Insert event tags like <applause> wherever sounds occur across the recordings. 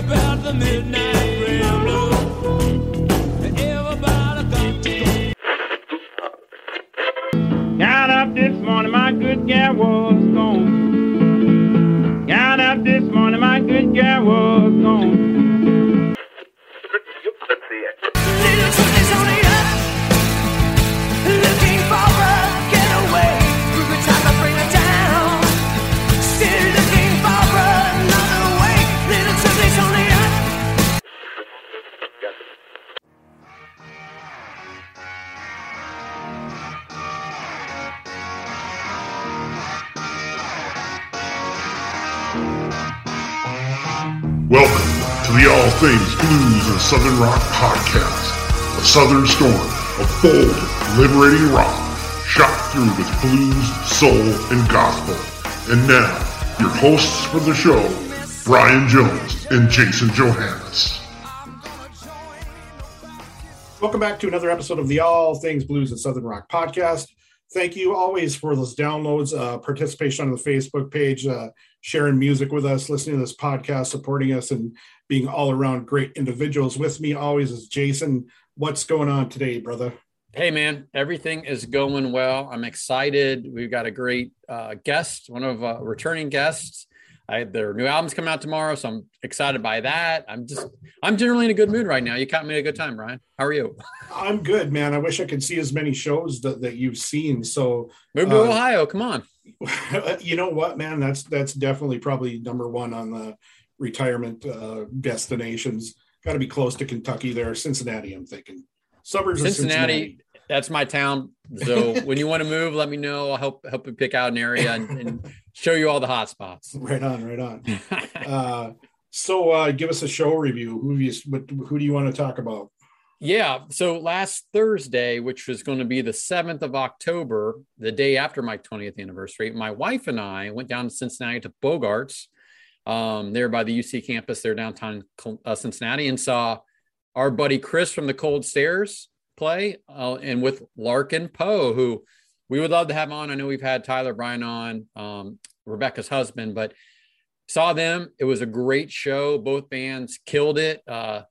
about the midnight And Southern Rock podcast, a southern storm of bold, liberating rock, shot through with blues, soul, and gospel. And now, your hosts for the show, Brian Jones and Jason Johantges. Welcome back to another episode of the All Things Blues and Southern Rock podcast. Thank you always for those downloads, uh, participation on the Facebook page, uh, sharing music with us, listening to this podcast, supporting us, and being all around great individuals. With me always is Jason. What's going on today, brother? Hey, man, everything is going well. I'm excited. We've got a great uh, guest, one of uh, returning guests. I, their new album's coming out tomorrow, so I'm excited by that. I'm just, I'm generally in a good mood right now. You caught me at a good time, Ryan. How are you? I'm good, man. I wish I could see as many shows that, that you've seen. So, Move to Uh, Ohio. Come on. <laughs> you know what, man? That's that's definitely probably number one on the retirement uh, destinations. Got to be close to Kentucky there, Cincinnati. I'm thinking suburbs of Cincinnati, Cincinnati. that's my town. So <laughs> when you want to move, let me know. I'll help help you pick out an area and, and show you all the hot spots. Right on, right on. <laughs> Uh, so, uh, give us a show review. Who you what, who do you want to talk about? Yeah. So last Thursday, which was going to be the 7th of October, the day after my 20th anniversary, my wife and I went down to Cincinnati to Bogarts, um, there by the UC campus there downtown uh, Cincinnati, and saw our buddy Chris from the Cold Stares play, uh, and with Larkin Poe, who we would love to have on. I know we've had Tyler Bryant on, um, Rebecca's husband, but saw them. It was a great show. Both bands killed it. Uh,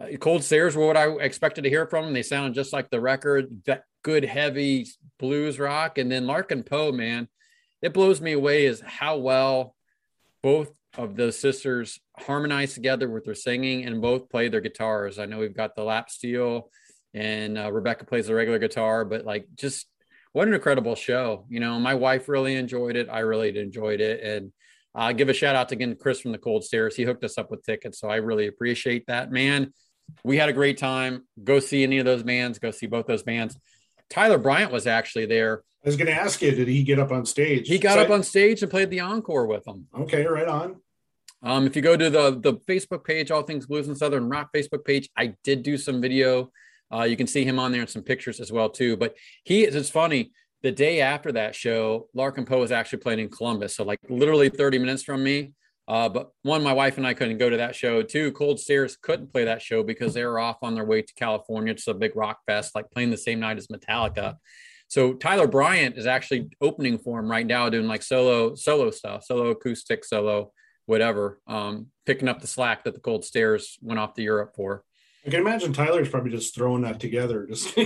uh, Cold Stares were what I expected to hear from them. They sounded just like the record, that good heavy blues rock. And then Larkin Poe, man, it blows me away is how well both of those sisters harmonize together with their singing and both play their guitars. I know we've got the lap steel and uh, Rebecca plays the regular guitar, but like just what an incredible show. You know, my wife really enjoyed it. I really enjoyed it. And uh, give a shout out to again Chris from the Cold Stares. He hooked us up with tickets, so I really appreciate that. Man, we had a great time. Go see any of those bands. Go see both those bands. Tyler Bryant was actually there. I was going to ask you, did he get up on stage? He got So up on stage and played the encore with them. Okay, right on. Um, if you go to the the Facebook page, All Things Blues and Southern Rock Facebook page, I did do some video. Uh, you can see him on there and some pictures as well too. But he is. it's funny. The day after that show, Larkin Poe was actually playing in Columbus, so like literally 30 minutes from me. Uh, but one, my wife and I couldn't go to that show. Two, Cold Stares couldn't play that show because they were off on their way to California. It's a big rock fest, like playing the same night as Metallica. So Tyler Bryant is actually opening for him right now, doing like solo solo stuff, solo acoustic, solo whatever, um, picking up the slack that the Cold Stares went off to Europe for. I can imagine Tyler's probably just throwing that together. <laughs> Just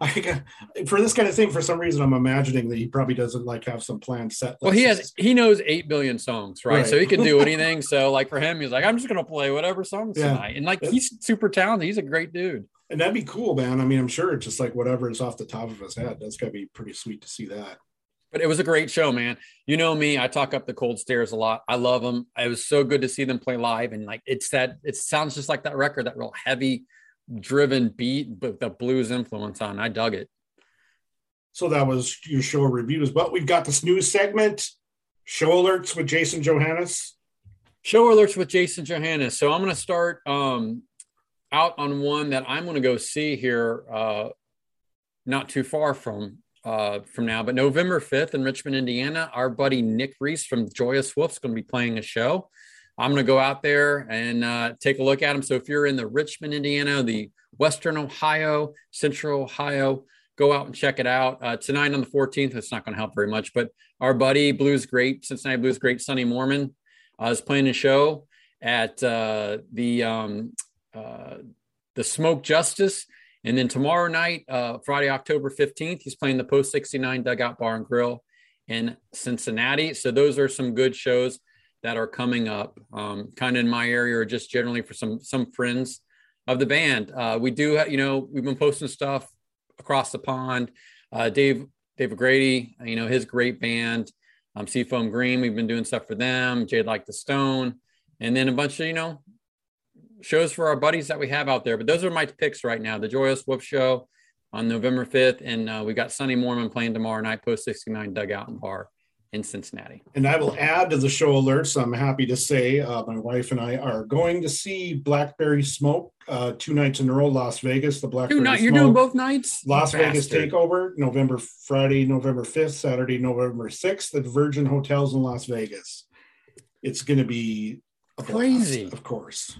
I got, for this kind of thing, for some reason, I'm imagining that he probably doesn't like have some planned set. Well, he has he knows eight billion songs, right? Right. So he can do <laughs> anything. so like for him, he's like, I'm just gonna play whatever songs Yeah. tonight, and like he's super talented. He's a great dude. and that'd be cool, man. I mean, I'm sure it's just like whatever is off the top of his head. That's gotta be pretty sweet to see that. But it was a great show, man. You know me, I talk up the cold stares a lot. I love them. It was so good to see them play live. And like it's that it sounds just like that record, that real heavy driven beat, but the blues influence on. I dug it. So that was your show reviews. But we've got this new segment, show alerts with Jason Johantges. Show alerts with Jason Johantges. So I'm gonna start um out on one that I'm gonna go see here uh not too far from uh, from now, but November 5th in Richmond, Indiana, our buddy Nick Reese from Joyous Wolf's going to be playing a show. I'm going to go out there and uh, take a look at him. So if you're in the Richmond, Indiana, the Western Ohio, Central Ohio, go out and check it out. Uh, tonight on the 14th, it's not going to help very much, but our buddy Blues Great, Cincinnati Blues Great, Sonny Moorman, uh, is playing a show. at uh, the um, uh, the Smoke Justice. And then tomorrow night, uh, Friday, October 15th, he's playing the Post 69 Dugout Bar and Grill in Cincinnati. So those are some good shows that are coming up, um, kind of in my area, or just generally for some some friends of the band. Uh, we do, you know, we've been posting stuff across the pond. Uh, Dave Dave Grady, you know, his great band, um, Seafoam Green. We've been doing stuff for them. Jade Like the Stone, and then a bunch of you know shows for our buddies that we have out there. But those are my picks right now. The Joyous Wolf Show on November 5th, and uh, we got Sonny Moorman playing tomorrow night, Post 69 Dugout and Bar in Cincinnati. And I will add to the show alerts. I'm happy to say uh, my wife and I are going to see Blackberry Smoke uh, two nights in a row, Las Vegas. The Blackberry Dude, not, Smoke. you're doing both nights? Las Vegas Takeover, November Friday, November 5th, Saturday, November 6th at Virgin Hotels in Las Vegas. It's going to be a blast, Crazy. of course.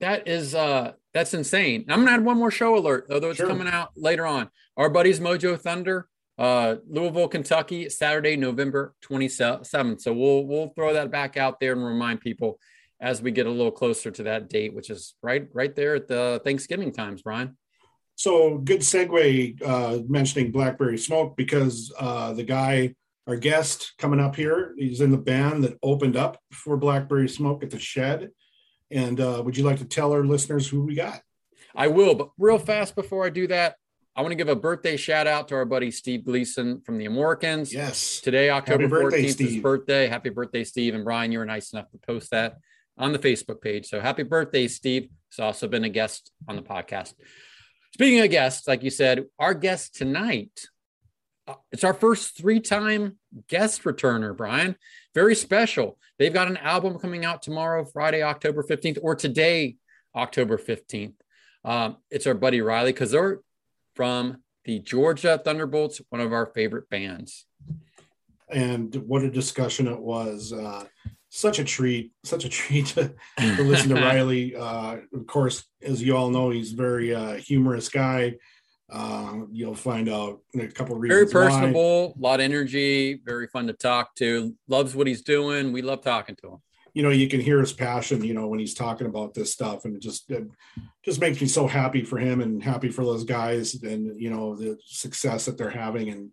That is uh that's insane. I'm gonna add one more show alert, although it's Sure. coming out later on. Our buddies Mojo Thunder, uh, Louisville, Kentucky, Saturday, November 27th. So we'll we'll throw that back out there and remind people as we get a little closer to that date, which is right right there at the Thanksgiving times, Brian. So good segue uh, mentioning Blackberry Smoke because uh, the guy, our guest coming up here, he's in the band that opened up for Blackberry Smoke at the Shed. And uh, would you like to tell our listeners who we got? I will, but real fast before I do that, I want to give a birthday shout out to our buddy Steve Gleason from the Americans. Yes. Today, October birthday, 14th, is his birthday. Happy birthday, Steve. And Brian, you were nice enough to post that on the Facebook page. So happy birthday, Steve. He's also been a guest on the podcast. Speaking of guests, like you said, our guest tonight, it's our first three time guest returner, Brian. Very special. They've got an album coming out tomorrow, Friday, October 15th, or today, October 15th. Um, it's our buddy Riley because they're from the Georgia Thunderbolts, one of our favorite bands. And what a discussion it was. Uh, such a treat, such a treat to, to listen to <laughs> Riley. Uh, of course, as you all know, he's a very uh, humorous guy. Uh, you'll find out a couple of very reasons. why. personable, a lot of energy, very fun to talk to. Loves what he's doing. We love talking to him. you know you can hear his passion you know when he's talking about this stuff and it just it just makes me so happy for him and happy for those guys and you know the success that they're having and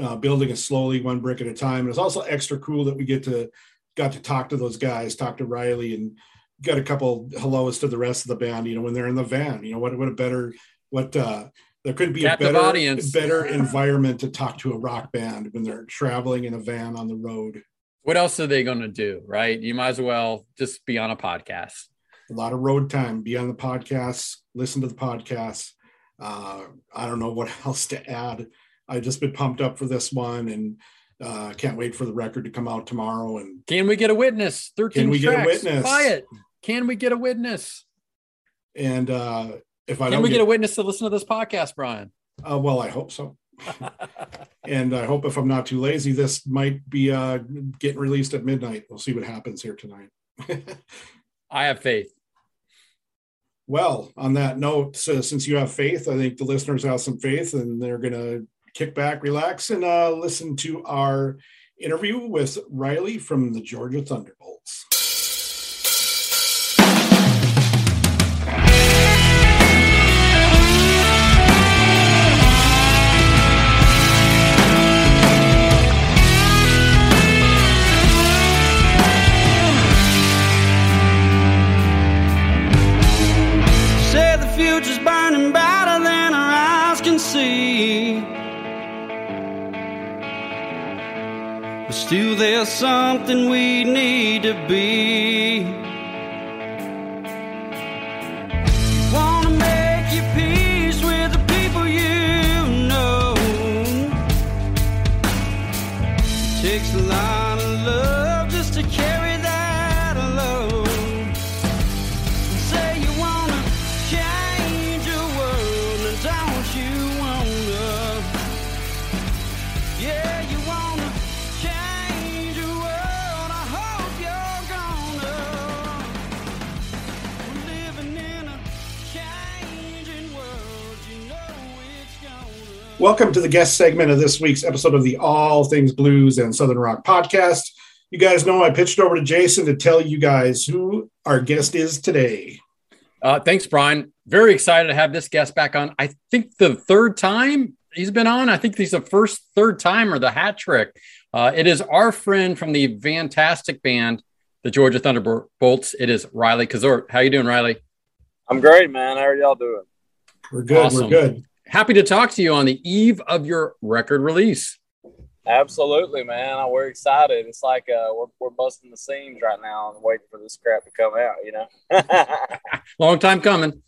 uh, building it slowly one brick at a time and it's also extra cool that we get to got to talk to those guys talk to riley and got a couple hellos to the rest of the band you know when they're in the van you know what what a better what uh there couldn't be Captive a better audience. better environment to talk to a rock band when they're traveling in a van on the road What else are they going to do? Right? You might as well just be on a podcast. a lot of road time be on the podcast. listen to the podcast. uh, i don't know what <laughs> else to add i've just been pumped up for this one and uh, can't wait for the record to come out tomorrow and Can we get a witness? 13 Can we get a witness? Buy it. Can we get a witness? and uh, if i Can we get, get a witness to listen to this podcast, Brian? uh, well i hope so <laughs> and i hope if i'm not too lazy this might be uh, getting released at midnight we'll see what happens here tonight <laughs> I have faith. Well, on that note, so since you have faith, I think the listeners have some faith and they're going to kick back, relax, and uh, listen to our interview with Riley from the Georgia Thunderbolts. Still, there's something we need to be. Welcome to the guest segment of this week's episode of the All Things Blues and Southern Rock podcast. you guys know I pitched over to Jason to tell you guys who our guest is today. Uh, thanks, Brian. Very excited to have this guest back on. I think the third time he's been on. I think he's the first third timer, the hat trick. Uh, it is our friend from the fantastic band, the Georgia Thunderbolts. It is Riley Couzzourt. How you doing, Riley? I'm great, man. How are y'all doing? We're good. Awesome. We're good. Happy to talk to you on the eve of your record release. Absolutely, man. We're excited. It's like uh, we're, we're busting the seams right now and waiting for this crap to come out, you know? <laughs> Long time coming.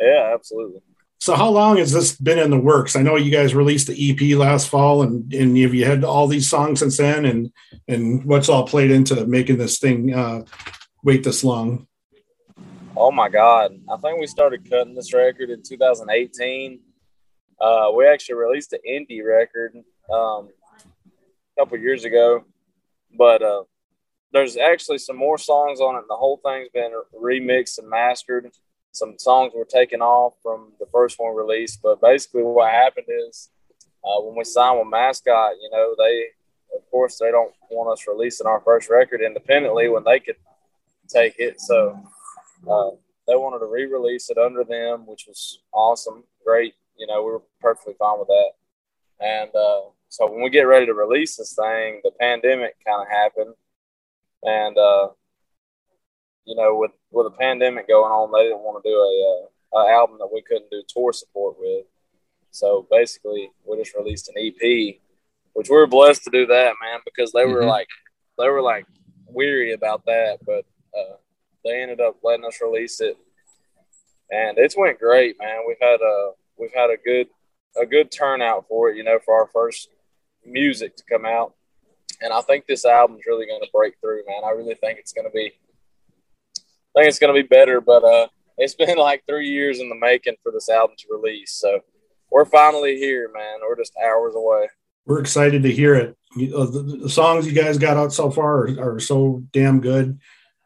yeah, absolutely. So, how long has this been in the works? I know you guys released the EP last fall, and and have you had all these songs since then? And and what's all played into making this thing uh, wait this long? Oh my God. I think we started cutting this record in 2018. Uh, we actually released an indie record um, a couple years ago, but uh, there's actually some more songs on it. The whole thing's been remixed and mastered. Some songs were taken off from the first one released, but basically what happened is uh, when we signed with Mascot, you know, they, of course, they don't want us releasing our first record independently when they could take it. So uh, they wanted to re-release it under them, which was awesome, great. You know, we were perfectly fine with that. And uh, so when we get ready to release this thing, the pandemic kind of happened, and uh, you know, with with a pandemic going on, they didn't want to do a, uh, a album that we couldn't do tour support with. So basically, we just released an EP, which we were blessed to do that, man, because they were Mhm. like they were like weary about that, but uh, they ended up letting us release it, and it's went great, man. We've had a we've had a good a good turnout for it, you know, for our first music to come out, and I think this album's really going to break through, man. I really think it's going to be I think it's going to be better, but uh, it's been like three years in the making for this album to release. So we're finally here, man. We're just hours away. We're excited to hear it. Uh, the, the songs you guys got out so far are, are so damn good.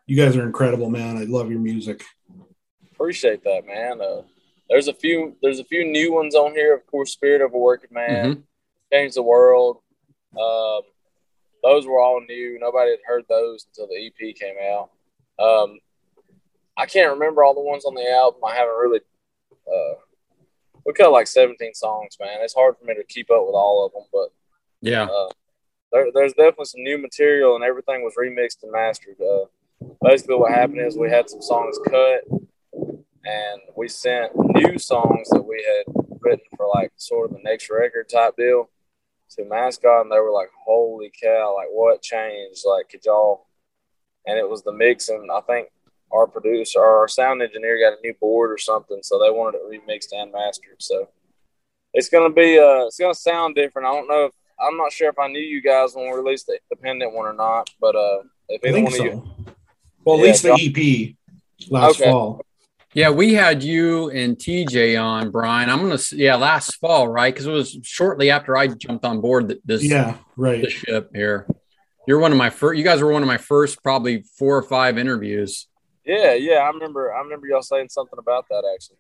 You guys are incredible, man. I love your music. Appreciate that, man. Uh, there's a few there's a few new ones on here. Of course, Spirit of a Working Man, Change the World. Um, those were all new. Nobody had heard those until the EP came out. Um, I can't remember all the ones on the album. I haven't really. Uh, we cut like 17 songs, man. It's hard for me to keep up with all of them, but Yeah. uh, there, there's definitely some new material and everything was remixed and mastered. Uh, basically, what happened is we had some songs cut and we sent new songs that we had written for like sort of the next record type deal to Mascot, and they were like, "Holy cow! Like, what changed? Like, could y'all?" And it was the mix, and I think our producer, our sound engineer, got a new board or something, so they wanted it remixed and mastered. So it's gonna be, uh, it's gonna sound different. I don't know if I'm not sure if I knew you guys when we released the independent one or not, but uh, if either think one of so. you, Well, at Yeah, least the EP last Okay. fall. Yeah, we had you and TJ on, Brian. I'm gonna yeah, last fall, right? Because it was shortly after I jumped on board this Yeah, right. this ship here. You're one of my first. You guys were one of my first, probably four or five interviews. yeah, yeah, I remember, I remember y'all saying something about that actually.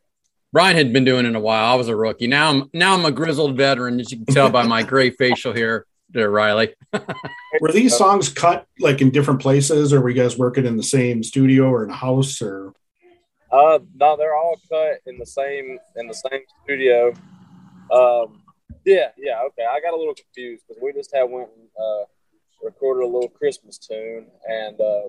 Brian had been doing it a while. I was a rookie. Now I'm now I'm a grizzled veteran, as you can tell by my <laughs> gray facial here, there, Riley. <laughs> Were these songs cut like in different places, or were you guys working in the same studio or in a house? Or Uh, no, they're all cut in the same in the same studio. Um, yeah, yeah, okay. I got a little confused because we just had went and uh, recorded a little Christmas tune, and uh,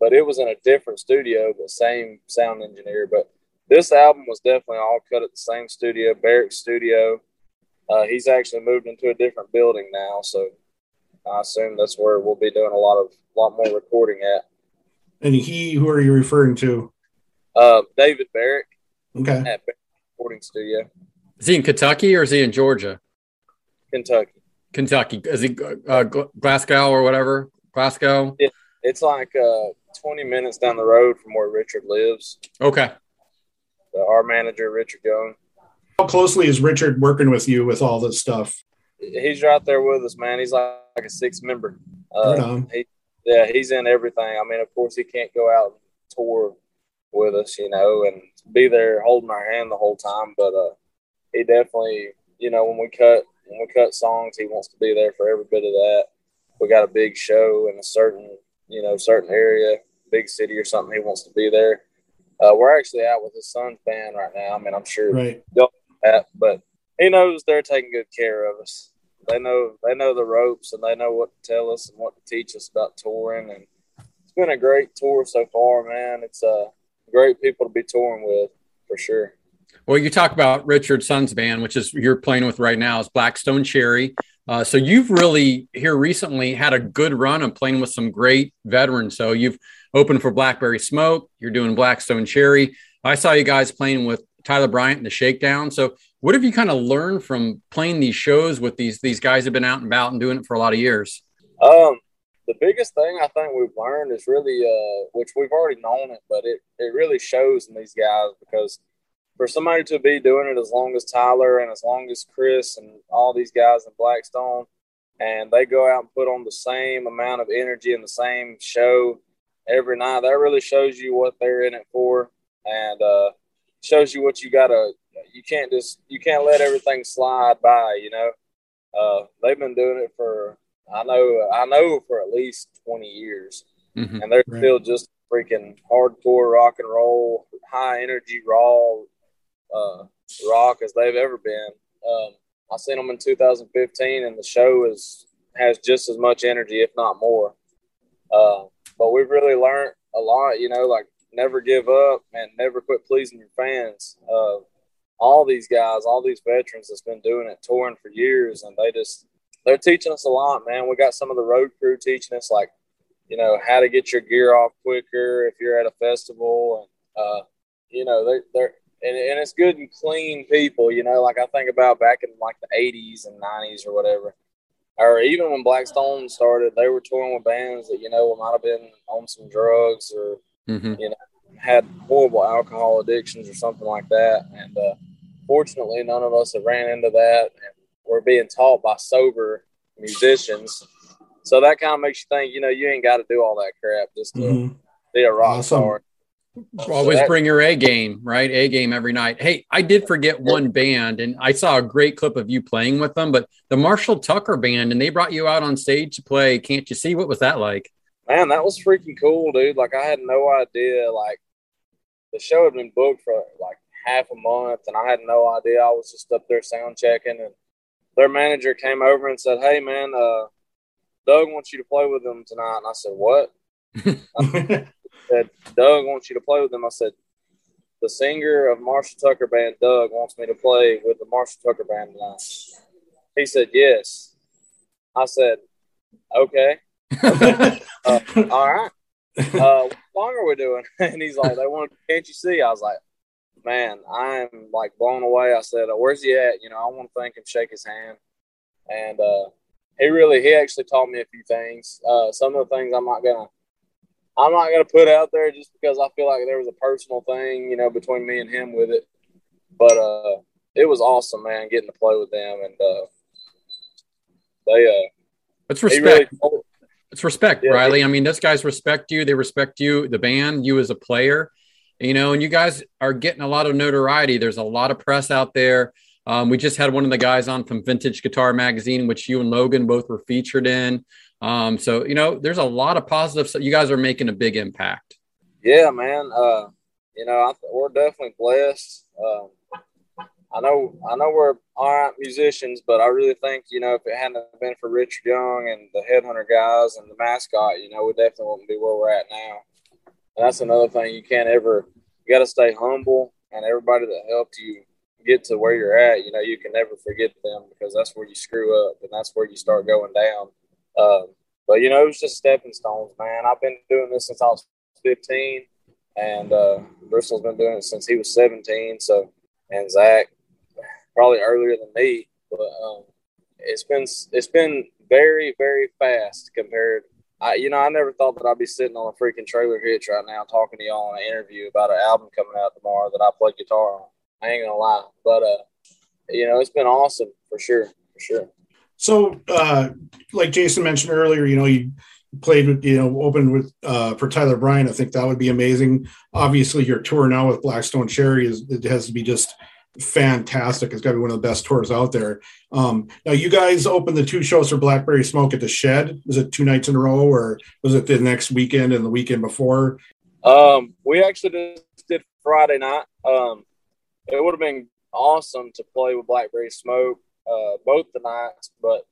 but it was in a different studio, but same sound engineer. But this album was definitely all cut at the same studio, Barrick Studio. Uh, he's actually moved into a different building now, so I assume that's where we'll be doing a lot of a lot more recording at. and he, who are you referring to? Uh, David Barrick Okay, at Barrick Recording Studio, Is he in Kentucky or is he in Georgia? Kentucky. Kentucky. Is he uh, Glasgow or whatever? Glasgow. It's like uh, 20 minutes down the road from where Richard lives. Okay. Uh, our manager, Richard Young, how closely is Richard working with you with all this stuff? he's right there with us, man. He's like, like a sixth member. Right Uh, on. he, yeah, he's in everything. I mean, of course, he can't go out and tour with us, you know, and be there holding our hand the whole time. But uh, he definitely, you know, when we cut when we cut songs, he wants to be there for every bit of that. we got a big show in a certain you know certain area, big city or something, he wants to be there. Uh, we're actually out with his son's band right now. I mean, I'm sure Right. that, but he knows they're taking good care of us. They know they know the ropes and they know what to tell us and what to teach us about touring. And it's been a great tour so far, man. It's uh, great people to be touring with for sure. Well, you talk about Richard Sons band, which is you're playing with right now, is Black Stone Cherry. Uh, so you've really here recently had a good run of playing with some great veterans. So you've opened for Blackberry Smoke. You're doing Black Stone Cherry. I saw you guys playing with Tyler Bryant and the Shakedown. So what have you kind of learned from playing these shows with these these guys who've been out and about and doing it for a lot of years? Um, the biggest thing I think we've learned is really, uh, which we've already known it, but it, it really shows in these guys because for somebody to be doing it as long as Tyler and as long as Chris and all these guys in Black Stone, and they go out and put on the same amount of energy and the same show every night, that really shows you what they're in it for, and uh, shows you what you gotta. You can't just you can't let everything slide by. You know, uh, they've been doing it for I know I know for at least twenty years, Mhm. and they're Right. still just freaking hardcore rock and roll, high energy, raw uh, rock as they've ever been. Um, I seen them in 2015, and the show is has just as much energy, if not more. Uh, but we've really learned a lot. You know, like never give up and never quit pleasing your fans. Uh, all these guys, all these veterans that's been doing it, touring for years, and they just they're teaching us a lot, man. We got some of the road crew teaching us like, you know, how to get your gear off quicker if you're at a festival, and uh, you know, they, they're and, and it's good and clean people. You know, like I think about back in like the '80s and '90s or whatever, or even when Black Stone started, they were touring with bands that you know might have been on some drugs or Mhm. You know had horrible alcohol addictions or something like that. And uh, fortunately, none of us have ran into that. And we're being taught by sober musicians. So that kind of makes you think, you know, you ain't got to do all that crap just to Mhm. be a rock Awesome. star. Always that- bring your A game, right? A game every night. Hey, I did forget one band, and I saw a great clip of you playing with them, but the Marshall Tucker band, and they brought you out on stage to play. Can't you see what was that like? Man, that was freaking cool, dude. Like, I had no idea. Like, the show had been booked for like half a month, and I had no idea. I was just up there sound checking, and their manager came over and said, "Hey, man, uh, Doug wants you to play with them tonight." And I said, "What?" <laughs> said, Doug wants you to play with him. I said, the singer of Marshall Tucker Band, Doug, wants me to play with the Marshall Tucker Band tonight. He said, yes. I said, okay. <laughs> Uh, all right. Uh, what song are we doing? <laughs> And he's like, they want, can't you see? I was like, man, I'm like blown away. I said, where's he at? You know, I want to thank him, shake his hand. And uh, he really, he actually taught me a few things. Uh, some of the things I'm not going to, I'm not gonna put out there just because I feel like there was a personal thing, you know, between me and him with it. But uh, it was awesome, man, getting to play with them, and uh, they uh, It's respect. really It's respect, Yeah, Riley. I mean, those guys respect you. They respect you, the band, you as a player, you know, and you guys are getting a lot of notoriety. There's a lot of press out there. Um, we just had one of the guys on from Vintage Guitar Magazine, which you and Logan both were featured in. Um, so, you know, there's a lot of positive stuff. You guys are making a big impact. Yeah, man. Uh, you know, I we're definitely blessed. Um, I know, I know we're all right musicians, but I really think you know if it hadn't been for Richard Young and the Headhunter guys and the mascot, you know, we definitely wouldn't be where we're at now. And that's another thing you can't ever. You got to stay humble, and everybody that helped you get to where you're at, you know, you can never forget them because that's where you screw up and that's where you start going down. Um, but you know, it was just stepping stones, man. I've been doing this since I was 15, and uh, Bristol's been doing it since he was 17. So, and Zach probably earlier than me, but um, it's been it's been very very fast compared. I you know I never thought that I'd be sitting on a freaking trailer hitch right now talking to y'all on an interview about an album coming out tomorrow that I play guitar on. I ain't gonna lie, but uh, you know it's been awesome for sure, for sure. So, uh, like Jason mentioned earlier, you know, you played with, you know, opened with uh, for Tyler Bryant. I think that would be amazing. Obviously, your tour now with Black Stone Cherry is it has to be just fantastic. It's got to be one of the best tours out there. Um, now, you guys opened the two shows for Blackberry Smoke at the Shed. Was it two nights in a row, or was it the next weekend and the weekend before? Um, we actually just did Friday night. Um, it would have been awesome to play with Blackberry Smoke uh, both the nights, but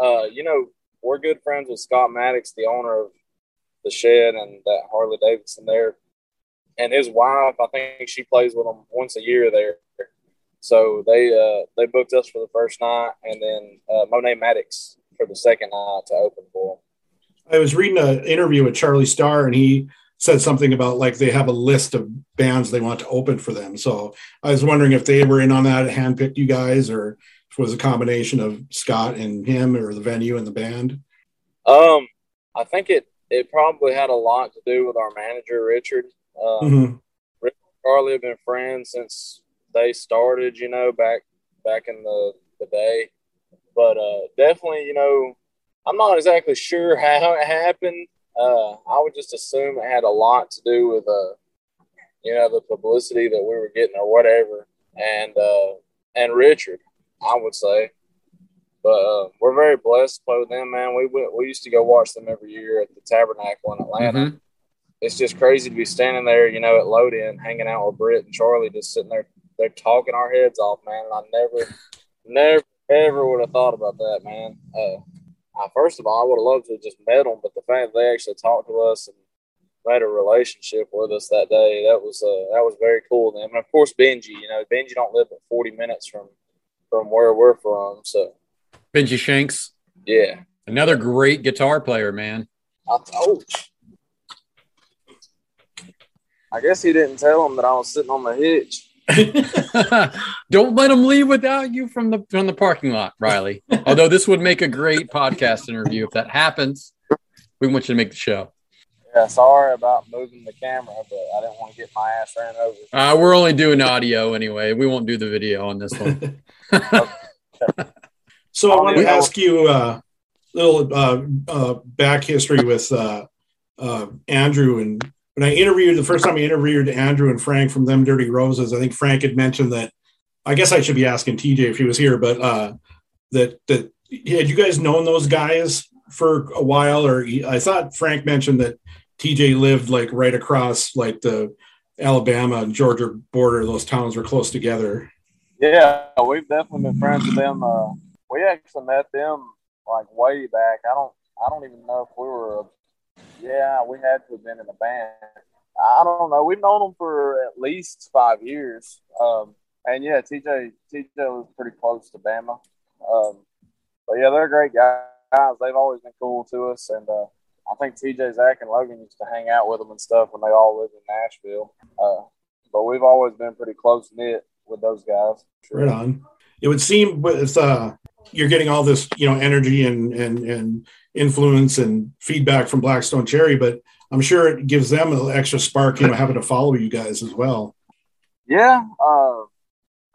uh, you know we're good friends with Scott Maddox, the owner of the Shed and that Harley Davidson there, and his wife. I think she plays with them once a year there. So they uh, they booked us for the first night, and then uh, Monet Maddox for the second night to open for them. I was reading an interview with Charlie Starr, and he said something about like they have a list of bands they want to open for them. So I was wondering if they were in on that, handpicked you guys, or if it was a combination of Scott and him, or the venue and the band. Um, I think it it probably had a lot to do with our manager Richard. Um, Mhm. Rick and Carly have been friends since they started, you know, back back in the, the day. But uh, definitely, you know, I'm not exactly sure <laughs> how it happened. Uh, I would just assume it had a lot to do with, uh, you know, the publicity that we were getting or whatever, and uh, and Richard, I would say. But uh, we're very blessed to play with them, man. We went, we used to go watch them every year at the Tabernacle in Atlanta Mhm. It's just crazy to be standing there, you know, at load in, hanging out with Brit and Charlie, just sitting there, they're talking our heads off, man. And I never, never, ever would have thought about that, man. Uh, I, first of all, I would have loved to have just met them, but the fact that they actually talked to us and made a relationship with us that day, that was uh, that was very cool. Then, and of course, Benji, you know, Benji don't live but forty minutes from from where we're from, so Benji Shanks, yeah. another great guitar player, man. I, oh, I guess he didn't tell him that I was sitting on the hitch. <laughs> Don't let him leave without you from the from the parking lot, Riley. Although this would make a great podcast interview if that happens. We want you to make the show. Yeah, sorry about moving the camera, but I didn't want to get my ass ran over. Uh, we're only doing audio anyway. We won't do the video on this one. <laughs> So I want to ask you a uh, little uh, uh, back history with uh, uh, Andrew. And when I interviewed the first time I interviewed Andrew and Frank from Them Dirty Roses, I think Frank had mentioned that. I guess I should be asking TJ if he was here, but uh, that that had you guys known those guys for a while, or I thought Frank mentioned that TJ lived like right across like the Alabama and Georgia border; those towns were close together. Yeah, we've definitely been friends with them. Uh, we actually met them like way back. I don't, I don't even know if we were. Yeah, we had to have been in a band. I don't know. We've known them for at least five years. Um, and yeah, TJ, TJ was pretty close to Bama. Um, but yeah, they're great guys. They've always been cool to us, and uh, I think TJ, Zach, and Logan used to hang out with them and stuff when they all lived in Nashville. Uh, but we've always been pretty close knit with those guys. Right on. It would seem with uh, you're getting all this, you know, energy and and and influence and feedback from Black Stone Cherry, but I'm sure it gives them an extra spark, you know, having to follow you guys as well. Yeah, uh,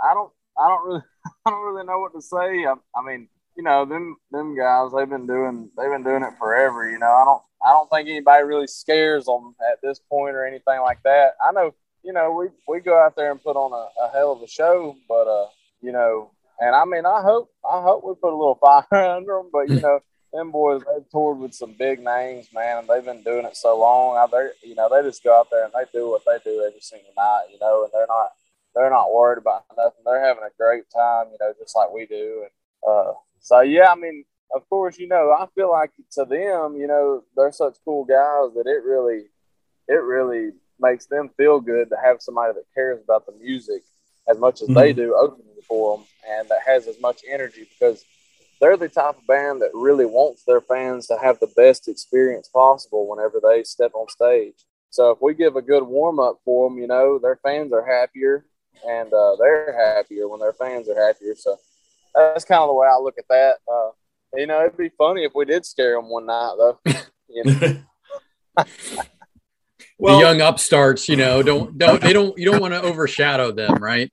I don't, I don't really, <laughs> I don't really know what to say. I, I mean, you know, them, them guys, they've been doing, they've been doing it forever. You know, I don't, I don't think anybody really scares them at this point or anything like that. I know, you know, we we go out there and put on a, a hell of a show, but uh, you know, and I mean, I hope, I hope we put a little <laughs> fire under them, but you know. Them boys, they've toured with some big names, man, and they've been doing it so long. Out there, you know, they just go out there and they do what they do every single night, you know, and they're not they're not worried about nothing. They're having a great time, you know, just like we do. And uh, so, yeah, I mean, of course, you know, I feel like to them, you know, they're such cool guys that it really, it really makes them feel good to have somebody that cares about the music as much as they do opening for them and that has as much energy because they're the type of band that really wants their fans to have the best experience possible whenever they step on stage. So if we give a good warm up for them, you know, their fans are happier and uh, they're happier when their fans are happier. So that's kind of the way I look at that. Uh, you know, it'd be funny if we did scare them one night, though. <laughs> you know? <laughs> <laughs> well, the young upstarts, you know, don't don't they don't you don't want to overshadow them, right?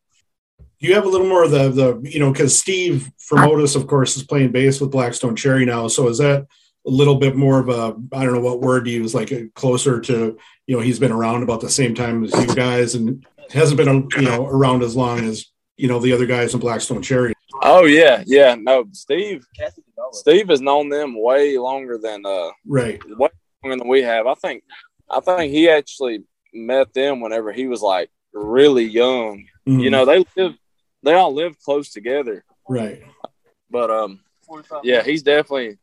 You have a little more of the the you know because Steve Formotus, of course, is playing bass with Black Stone Cherry now. So is that a little bit more of a I don't know what word to use, like closer to you know he's been around about the same time as you guys and hasn't been you know around as long as you know the other guys in Black Stone Cherry. Oh yeah, yeah. No, Steve. Steve has known them way longer than uh Right. way longer than we have. I think I think he actually met them whenever he was like really young. Mhm. You know, they live they all live close together. Right. But um yeah, he's definitely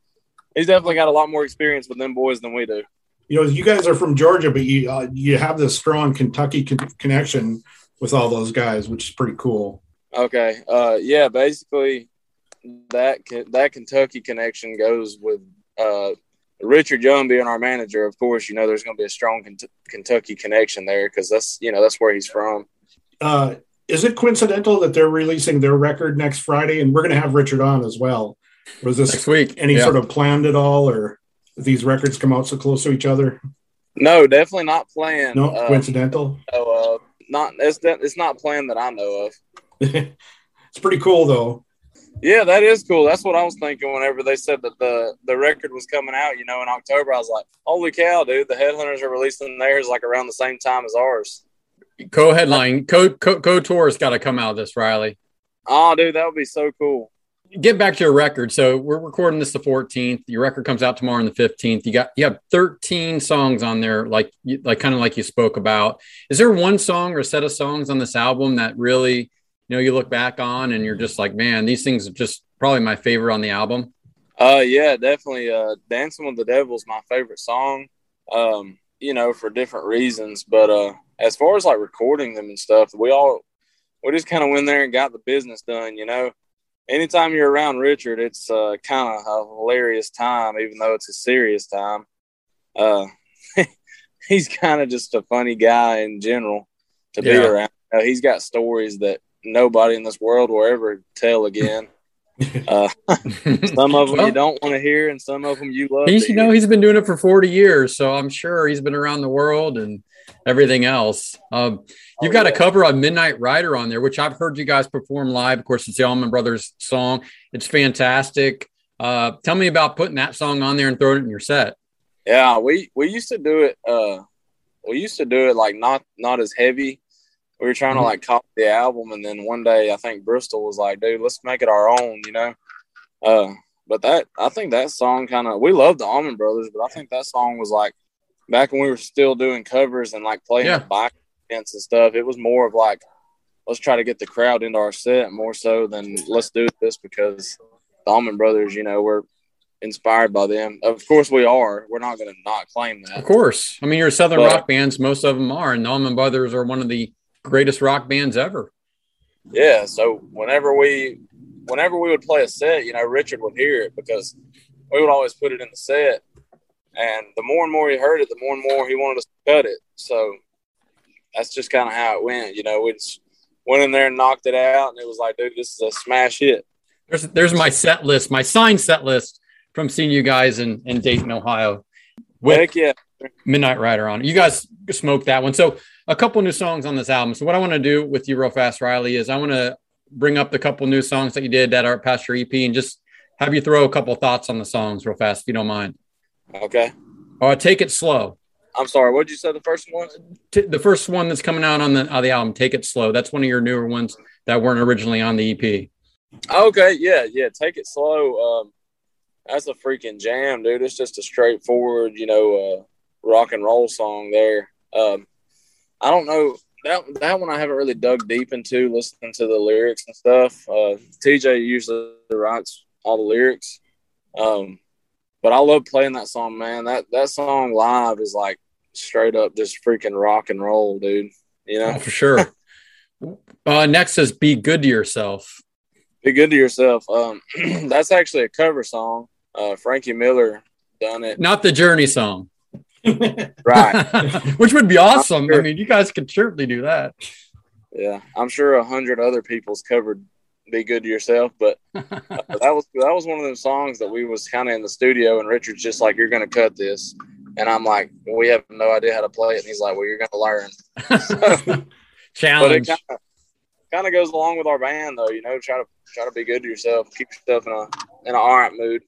he's definitely got a lot more experience with them boys than we do. You know, you guys are from Georgia, but you uh, you have this strong Kentucky con- connection with all those guys, which is pretty cool. Okay. Uh, yeah. Basically, that that Kentucky connection goes with uh, Richard Young being our manager. Of course, you know there's going to be a strong Kentucky connection there because that's you know that's where he's from. Uh, is it coincidental that they're releasing their record next Friday, and we're going to have Richard on as well? Was this Next week. any Yeah. sort of planned at all, or these records come out so close to each other? No, definitely not planned. No, Uh, coincidental. no, uh, not it's it's not planned that I know of. <laughs> it's pretty cool though. Yeah, that is cool. That's what I was thinking whenever they said that the the record was coming out. You know, in October, I was like, "Holy cow, dude! The Headhunters are releasing theirs like around the same time as ours." Co-headline, co co co tour's got to come out of this, Riley. Oh, dude, that would be so cool. Get back to your record. So we're recording this the 14th. Your record comes out tomorrow on the 15th. You got you have 13 songs on there, like like kind of like you spoke about. Is there one song or set of songs on this album that really, you know, you look back on and you're just like, man, these things are just probably my favorite on the album. Uh, yeah, definitely. Uh, "Dancing with the Devil" is my favorite song. Um, you know, for different reasons, but uh, as far as like recording them and stuff, we all we just kind of went there and got the business done. You know, anytime you're around Richard, it's uh, kind of a hilarious time, even though it's a serious time. Uh, <laughs> he's kind of just a funny guy in general to be around. Uh, he's got stories that nobody in this world will ever tell again. <laughs> Uh, <laughs> some of them Well- you don't want to hear, and some of them you love. He's to you know he's been doing it for 40 years, so I'm sure he's been around the world and everything else. Um, you've Oh, got a cover on Midnight Rider on there, which I've heard you guys perform live. Of course, it's the Allman Brothers song. It's fantastic. Uh, tell me about putting that song on there and throwing it in your set. Yeah, we we used to do it. Uh, we used to do it like not not as heavy. We were trying to Mhm. like copy the album, and then one day I think Bristol was like, "Dude, let's make it our own," you know. Uh, but that I think that song kind of we love the Allman Brothers, but I think that song was like back when we were still doing covers and like playing Yeah. bike events and stuff. It was more of like let's try to get the crowd into our set more so than let's do this because the Allman Brothers, you know, we're inspired by them. Of course, we are. We're not going to not claim that. Of course. I mean, you're Southern But- rock bands. Most of them are. And the Allman Brothers are one of the greatest rock bands ever. Yeah. So whenever we, whenever we would play a set, you know, Richard would hear it because we would always put it in the set, and the more and more he heard it, the more and more he wanted to cut it. So that's just kind of how it went. You know, we just went in there and knocked it out, and it was like, dude, this is a smash hit. There's there's my set list, my signed set list from seeing you guys in, in Dayton, Ohio. With Heck yeah. Midnight Rider on. it. You guys smoked that one. So a couple new songs on this album. So what I want to do with you real fast, Riley, is I want to bring up the couple new songs that you did that are past your EP and just have you throw a couple thoughts on the songs real fast, if you don't mind. Okay. Or take it slow. I'm sorry. What did you say? The first one? T- the first one that's coming out on the on the album, Take It Slow. That's one of your newer ones that weren't originally on the EP. Okay, yeah, yeah. Take it slow. Um, that's a freaking jam, dude. It's just a straightforward, you know, uh, rock and roll song there. Um, I don't know that that one I haven't really dug deep into listening to the lyrics and stuff. Uh, TJ usually writes all the lyrics, um, but I love playing that song, man. That that song live is like straight up just freaking rock and roll, dude. You know, Oh, for sure. <laughs> uh, next is Be Good to Yourself. be good to yourself. Um, <clears throat> that's actually a cover song. Uh, Frankie Miller done it. Not the Journey song. <laughs> Right. <laughs> Which would be awesome. I mean, you guys could certainly do that. Yeah, I'm sure a hundred other people's covered "Be Good to Yourself," but uh, <laughs> that was that was one of those songs that we was kind of in the studio, and Richard's just like, "You're gonna cut this," and I'm like, well, "We have no idea how to play it," and he's like, "Well, you're gonna learn." <laughs> but it Challenge. kind of goes along with our band, though. You know, try to try to be good to yourself, keep yourself in a in an all right mood.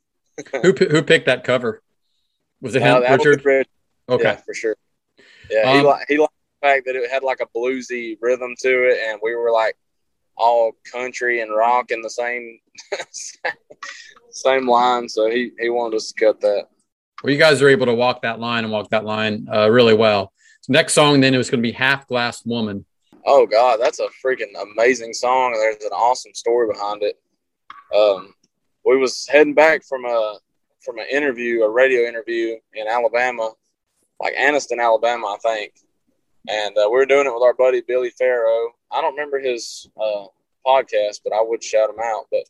who who picked that cover? Was it Uh, him, that was Richard? Okay. yeah, for sure. Yeah, he Um, li- he liked the fact that it had like a bluesy rhythm to it, and we were like, all country and rock in the same <laughs> same line. So he he wanted us to cut that. Well, you guys are able to walk that line and walk that line uh, really well. So next song then it was going to be Half Glass Woman. Oh God, that's a freaking amazing song. There's an awesome story behind it. Um, we was heading back from a from an interview, a radio interview in Alabama, like Anniston, Alabama, I think. And uh, we were doing it with our buddy Billy Farrow. I don't remember his uh, podcast, but I would shout him out. But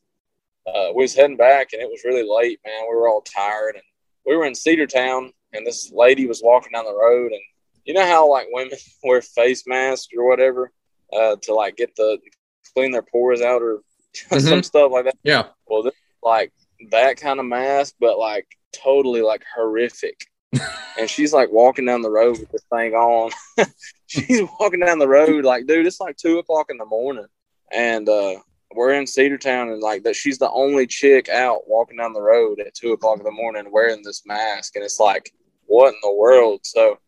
uh, we was heading back, and it was really late, man. We were all tired, and we were in Cedartown, and this lady was walking down the road, and you know how like women <laughs> wear face masks or whatever uh, to like get the clean their pores out or <laughs> some Mhm. stuff like that. Yeah. Well, this, like that kind of mask, but like totally like horrific. <laughs> and she's like walking down the road with this thing on. She's walking down the road like, dude, it's like two o'clock in the morning, and uh, we're in Cedartown, and like that, she's the only chick out walking down the road at two o'clock in the morning wearing this mask, and it's like, what in the world? So.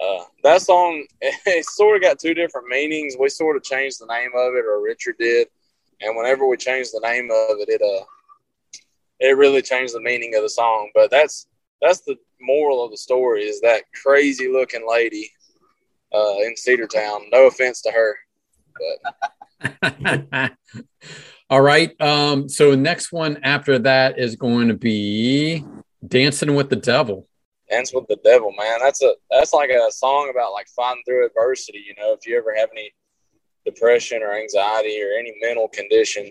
Uh, that song <laughs> it sort of got two different meanings. We sort of changed the name of it, or Richard did, and whenever we changed the name of it, it uh, it really changed the meaning of the song. But that's that's the moral of the story is that crazy looking lady uh, in Cedartown. No offense to her, but <laughs> All right. Um, so next one after that is going to be Dancing with the Devil. Dance with the Devil, man. That's a that's like a song about like fighting through adversity. You know, if you ever have any depression or anxiety or any mental condition,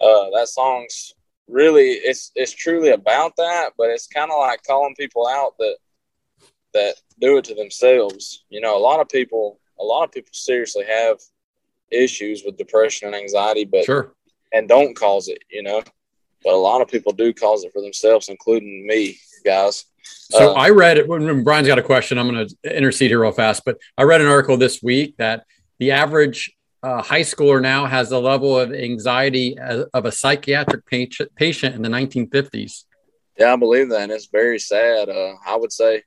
uh, that song's really it's it's truly about that. But it's kind of like calling people out that that do it to themselves. You know, a lot of people a lot of people seriously have issues with depression and anxiety, but Sure. and don't cause it. You know, but a lot of people do cause it for themselves, including me, guys. So Uh, I read it when, Brian's got a question. I'm going to intercede here real fast, but I read an article this week that the average uh, high schooler now has the level of anxiety as, of a psychiatric patient, patient in the 1950s. Yeah, I believe that, and it's very sad. Uh, I would say,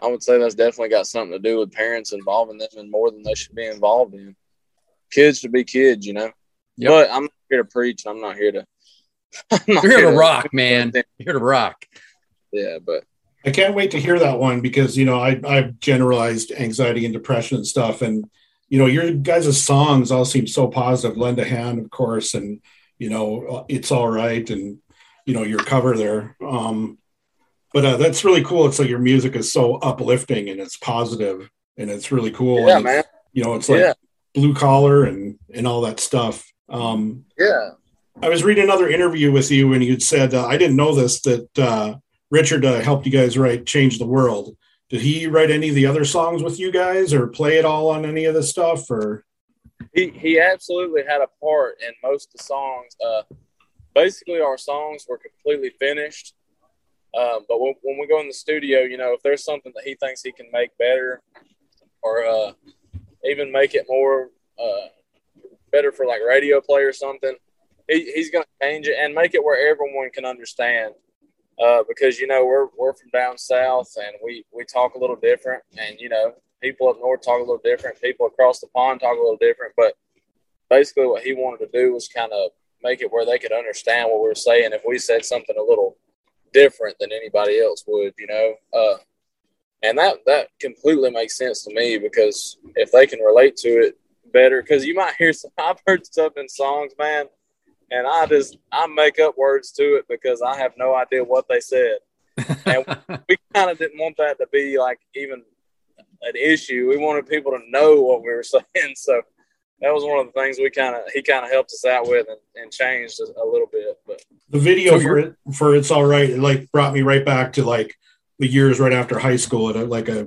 I would say that's definitely got something to do with parents involving them in more than they should be involved in. Kids should be kids, you know. Yep. But I'm not here to preach. I'm not here to. <laughs> I'm not You're here to rock, man. You're here to rock. Yeah, but I can't wait to hear that one because you know I I've generalized anxiety and depression and stuff, and you know your guys' songs all seem so positive. Lend a hand, of course, and you know it's all right, and you know your cover there. Um, but uh, that's really cool. It's like your music is so uplifting and it's positive and it's really cool. yeah, and man. you know it's like Yeah, blue collar and and all that stuff. Um, yeah. I was reading another interview with you, and you'd said, uh, I didn't know this, that uh, Richard uh, helped you guys write Change the World. Did he write any of the other songs with you guys or play it all on any of the stuff? Or he he absolutely had a part in most of the songs. Uh, basically, our songs were completely finished. Um, but when, when we go in the studio, you know, if there's something that he thinks he can make better, or uh, even make it more uh, better for like radio play or something, he, he's going to change it and make it where everyone can understand. Uh, because you know we're we're from down south and we we talk a little different, and you know people up north talk a little different, people across the pond talk a little different, but basically what he wanted to do was kind of make it where they could understand what we were saying if we said something a little different than anybody else would, you know. Uh, and that that completely makes sense to me because if they can relate to it better, because you might hear <laughs> some. I've heard stuff in songs, man, and I just I make up words to it because I have no idea what they said. And <laughs> we kind of didn't want that to be like even an issue. We wanted people to know what we were <laughs> saying, so that was one of the things we kind of he kind of helped us out with and, and changed a, a little bit. But the video So for it, for It's All Right, it like brought me right back to like the years right after high school at a, like a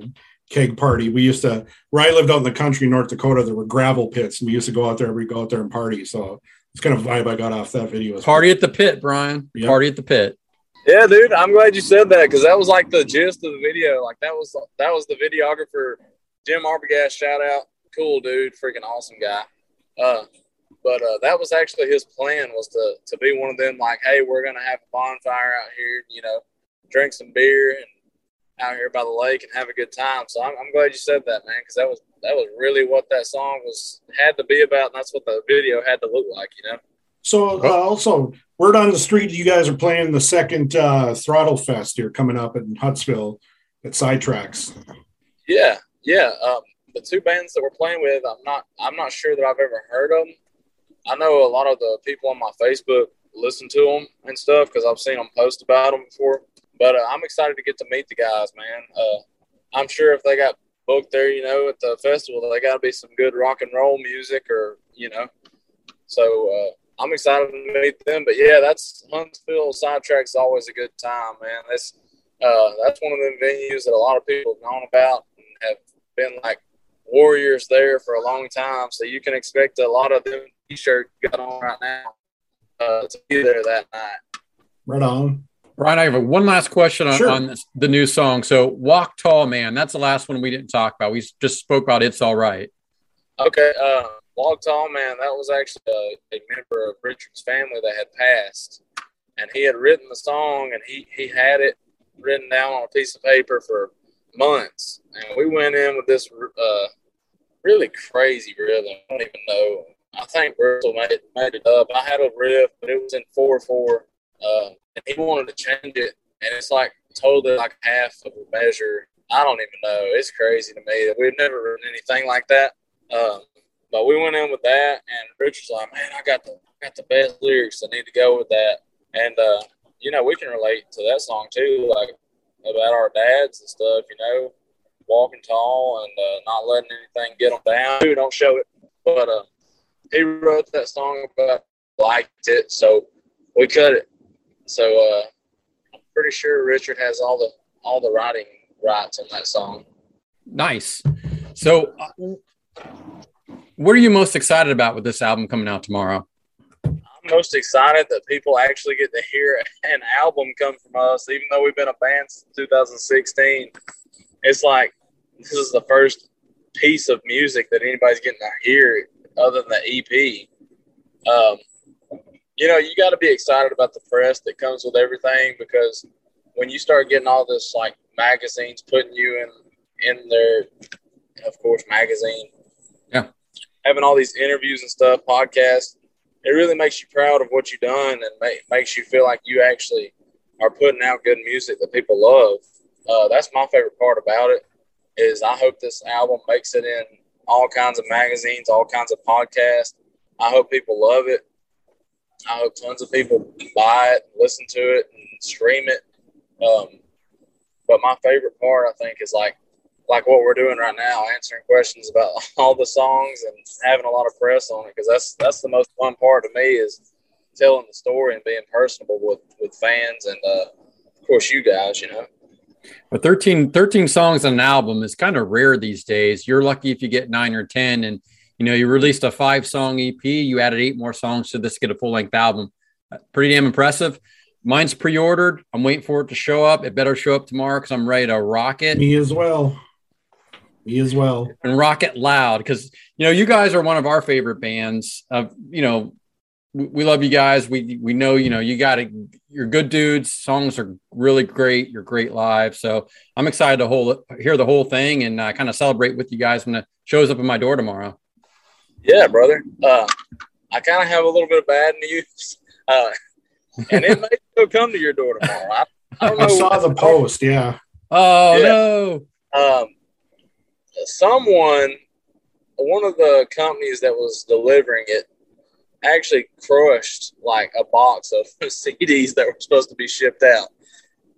keg party. We used to, where I lived out in the country, North Dakota, there were gravel pits and we used to go out there, we go out there and party. So it's kind of vibe I got off that video. Party at the pit, Brian. Yep. Party at the pit. yeah, dude, I'm glad you said that because that was like the gist of the video. Like that was that was the videographer Jim Arbogast. Shout out, cool dude, freaking awesome guy. Uh, but uh, that was actually his plan was to to be one of them. Like, hey, we're gonna have a bonfire out here, you know, drink some beer and out here by the lake and have a good time. So I'm, I'm glad you said that, man, because that was that was really what that song was had to be about, and that's what the video had to look like, you know. So uh, also, word on the street, you guys are playing the second uh, Throttle Fest here coming up in Huntsville at Sidetracks. Yeah, yeah. Um, the two bands that we're playing with, I'm not, I'm not sure that I've ever heard them. I know a lot of the people on my Facebook listen to them and stuff because I've seen them post about them before. But uh, I'm excited to get to meet the guys, man. Uh, I'm sure if they got booked there, you know, at the festival, they got to be some good rock and roll music, or you know. So uh, I'm excited to meet them. But yeah, that's Huntsville Sidetrack's always a good time, man. That's uh, that's one of the venues that a lot of people have known about and have been like warriors there for a long time. So you can expect a lot of them t-shirts got on right now uh, to be there that night. Right on. Brian, I have one last question on, Sure. on this, the new song. So, "Walk Tall, Man." That's the last one we didn't talk about. We just spoke about "It's All Right." Okay, uh, Walk Tall Man, that was actually a, a member of Richard's family that had passed, and he had written the song, and he he had it written down on a piece of paper for months, and we went in with this uh, really crazy rhythm. I don't even know. I think Russell made it, made it up. I had a riff, but it was in four four, uh, and he wanted to change it, and it's like totally like half of a measure. I don't even know. It's crazy to me that we've never written anything like that. Um, but we went in with that, and Richard's like, "Man, I got the got the best lyrics. I need to go with that." And uh, you know, we can relate to that song too, like about our dads and stuff. You know, walking tall and uh, not letting anything get them down. Dude, don't show it. But uh, he wrote that song about liked it, so we cut it. So uh, I'm pretty sure Richard has all the all the writing rights on that song. Nice. So, uh, what are you most excited about with this album coming out tomorrow? I'm most excited that people actually get to hear an album come from us, even though we've been a band since 2016. It's like this is the first piece of music that anybody's getting to hear other than the EP. Um, you know, you got to be excited about the press that comes with everything because when you start getting all this like magazines putting you in in their, of course, magazine, Yeah. having all these interviews and stuff, podcasts, it really makes you proud of what you've done and ma- makes you feel like you actually are putting out good music that people love. Uh, that's my favorite part about it. Is I hope this album makes it in all kinds of magazines, all kinds of podcasts. I hope people love it. I hope tons of people buy it, listen to it, and stream it. Um, but my favorite part, I think, is like like what we're doing right now, answering questions about <laughs> all the songs and having a lot of press on it because that's that's the most fun part to me is telling the story and being personable with with fans and uh, of course you guys, you know. But 13, 13 songs on an album is kind of rare these days. You're lucky if you get nine or 10. And, you know, you released a five song EP, you added eight more songs to this get a full length album. Uh, Pretty damn impressive. Mine's pre ordered. I'm waiting for it to show up. It better show up tomorrow because I'm ready to rock it Me as well. Me as well. and rock it loud because, you know, you guys are one of our favorite bands. of, you know, we, we love you guys. We, we know, you know, you got it. you're good dudes. Songs are really great. You're great live. So I'm excited to hold, hear the whole thing and uh, kind of celebrate with you guys when it shows up at my door tomorrow. Yeah, brother. Uh, I kind of have a little bit of bad news, <laughs> uh, and it may still come to your door tomorrow. I, I don't know. I saw the post. Yeah. Oh Yeah. no. um, someone, one of the companies that was delivering it, actually crushed like a box of <laughs> CDs that were supposed to be shipped out.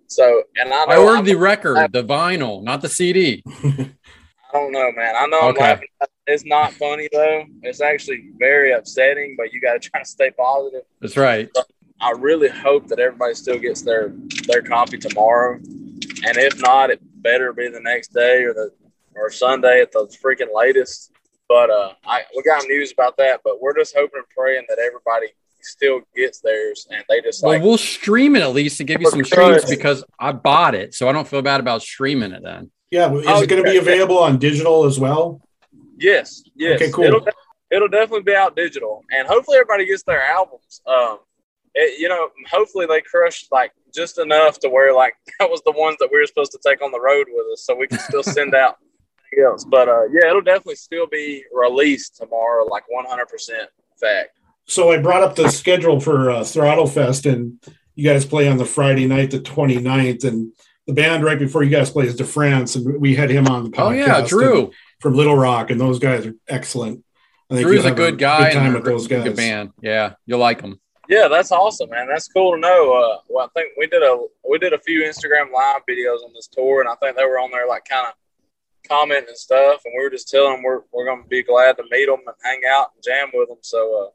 So, and I know I ordered I'm- the record, the vinyl, not the CD. <laughs> I don't know, man. I know I'm Okay. It's not funny though. It's actually very upsetting, but you got to <laughs> try to stay positive. That's right. I really hope that everybody still gets their their copy tomorrow, and if not, it better be the next day or the or Sunday at the freaking latest. But uh, I we got news about that, but we're just hoping and praying that everybody still gets theirs, and they just Well, like we'll stream it at least to give you some Okay. streams because I bought it, so I don't feel bad about streaming it. Then Yeah. Is Oh, it going to be available on digital as well? yes, yes, Okay, cool. It'll, it'll definitely be out digital, and hopefully everybody gets their albums. Um, it, you know, hopefully they crush like just enough to where like <laughs> that was the ones that we were supposed to take on the road with us, so we can still send out else. But uh, yeah, it'll definitely still be released tomorrow, like 100% fact. So I brought up the schedule for uh, Throttle Fest, and you guys play on the Friday night, the 29th, and the band right before you guys play is DeFrance, and we had him on the podcast. Oh yeah, and- Drew. from Little Rock, and those guys are excellent. I think Drew's you'll a good guy. Good time with those guys. Good band. Yeah, you'll like them. Yeah, that's awesome, man. That's cool to know. Uh, well, I think we did a we did a few Instagram live videos on this tour, and I think they were on there like kind of commenting and stuff. And we were just telling them we're we're going to be glad to meet them and hang out and jam with them. So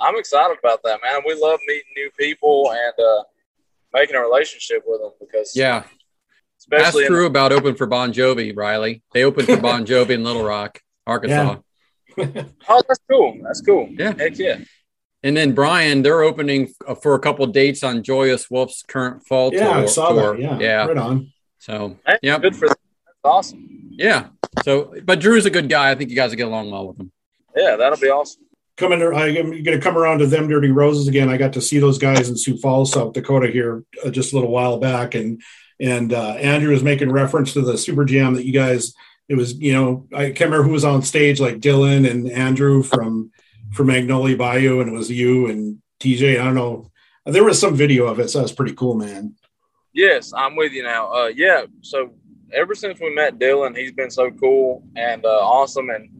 uh, I'm excited about that, man. We love meeting new people and uh, making a relationship with them because Yeah, that's especially in- true about open for Bon Jovi, Riley. They opened for Bon <laughs> Jovi in Little Rock, Arkansas. oh, that's cool. That's cool. Yeah. heck yeah. And then Brian, they're opening for a couple dates on Joyous Wolf's current fall Yeah, tour. I saw tour. that. Yeah, yeah. right on. So, Hey, Yep. good for them. That's awesome. yeah. So, but Drew's a good guy. I think you guys will get along well with him. Yeah, that'll be awesome. Coming, to, I'm going to come around to them Dirty Roses again. I got to see those guys in Sioux Falls, South Dakota, here uh, just a little while back, and and uh, Andrew was making reference to the Super Jam that you guys. It was, you know, I can't remember who was on stage, like Dylan and Andrew from from Magnolia Bayou, and it was you and TJ. I don't know. There was some video of it, so that's pretty cool, man. Yes, I'm with you now. Uh, yeah. So ever since we met Dylan, he's been so cool and uh, awesome. And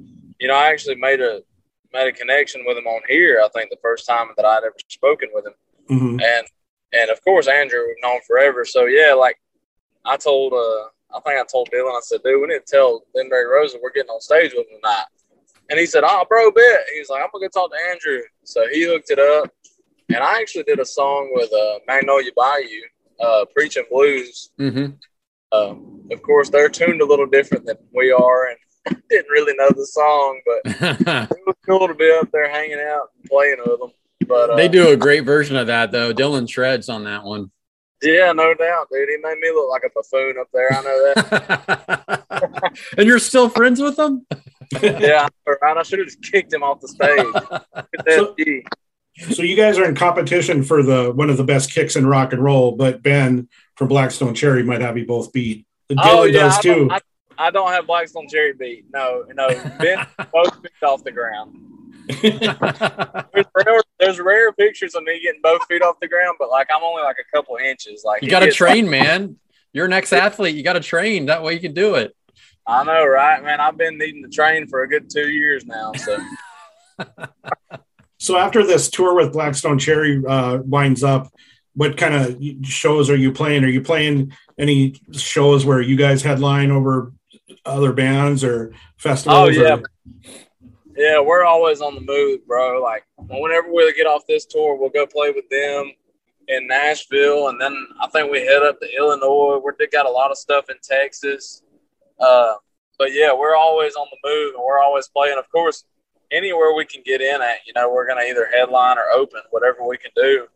you know, I actually made a made a connection with him on here. I think the first time that I'd ever spoken with him, Mhm. and and of course Andrew we've known forever. So yeah, like I told, uh, I think I told Dylan, I said, dude, we need to tell Lindbergh Rosa we're getting on stage with him tonight. And he said, oh, bro, bet. He's like, I'm gonna go talk to Andrew. So he hooked it up, and I actually did a song with uh, Magnolia Bayou, uh, preaching blues. Mm-hmm. Um, of course, they're tuned a little different than we are, and <laughs> didn't really know the song, but <laughs> it was cool to be up there hanging out and playing with them. But uh, they do a great version of that, though. Dylan shreds on that one. <laughs> yeah, no doubt, dude. He made me look like a buffoon up there. I know that. and you're still friends with them? yeah, right. I should have just kicked him off the stage. So- So you guys are in competition for the one of the best kicks in rock and roll, but Ben from Black Stone Cherry might have you both beat. Dylan Oh yeah, does I too. don't, I, I don't have Black Stone Cherry beat. No, no. Ben <laughs> both feet off the ground. <laughs> There's rare, there's rare pictures of me getting both feet off the ground, but like I'm only like a couple inches. Like you got to gets- train, man. You're an ex athlete. You got to train. That way you can do it. I know, right, man? I've been needing to train for a good two years now. So <laughs> So after this tour with Black Stone Cherry uh, winds up, what kind of shows are you playing? Are you playing any shows where you guys headline over other bands or festivals? Oh, yeah. or- yeah, we're always on the move, bro. Like whenever we get off this tour, we'll go play with them in Nashville, and then I think we head up to Illinois. We're they got a lot of stuff in Texas. Uh, but yeah, we're always on the move, and we're always playing. Of course, anywhere we can get in at, you know, we're gonna either headline or open, whatever we can do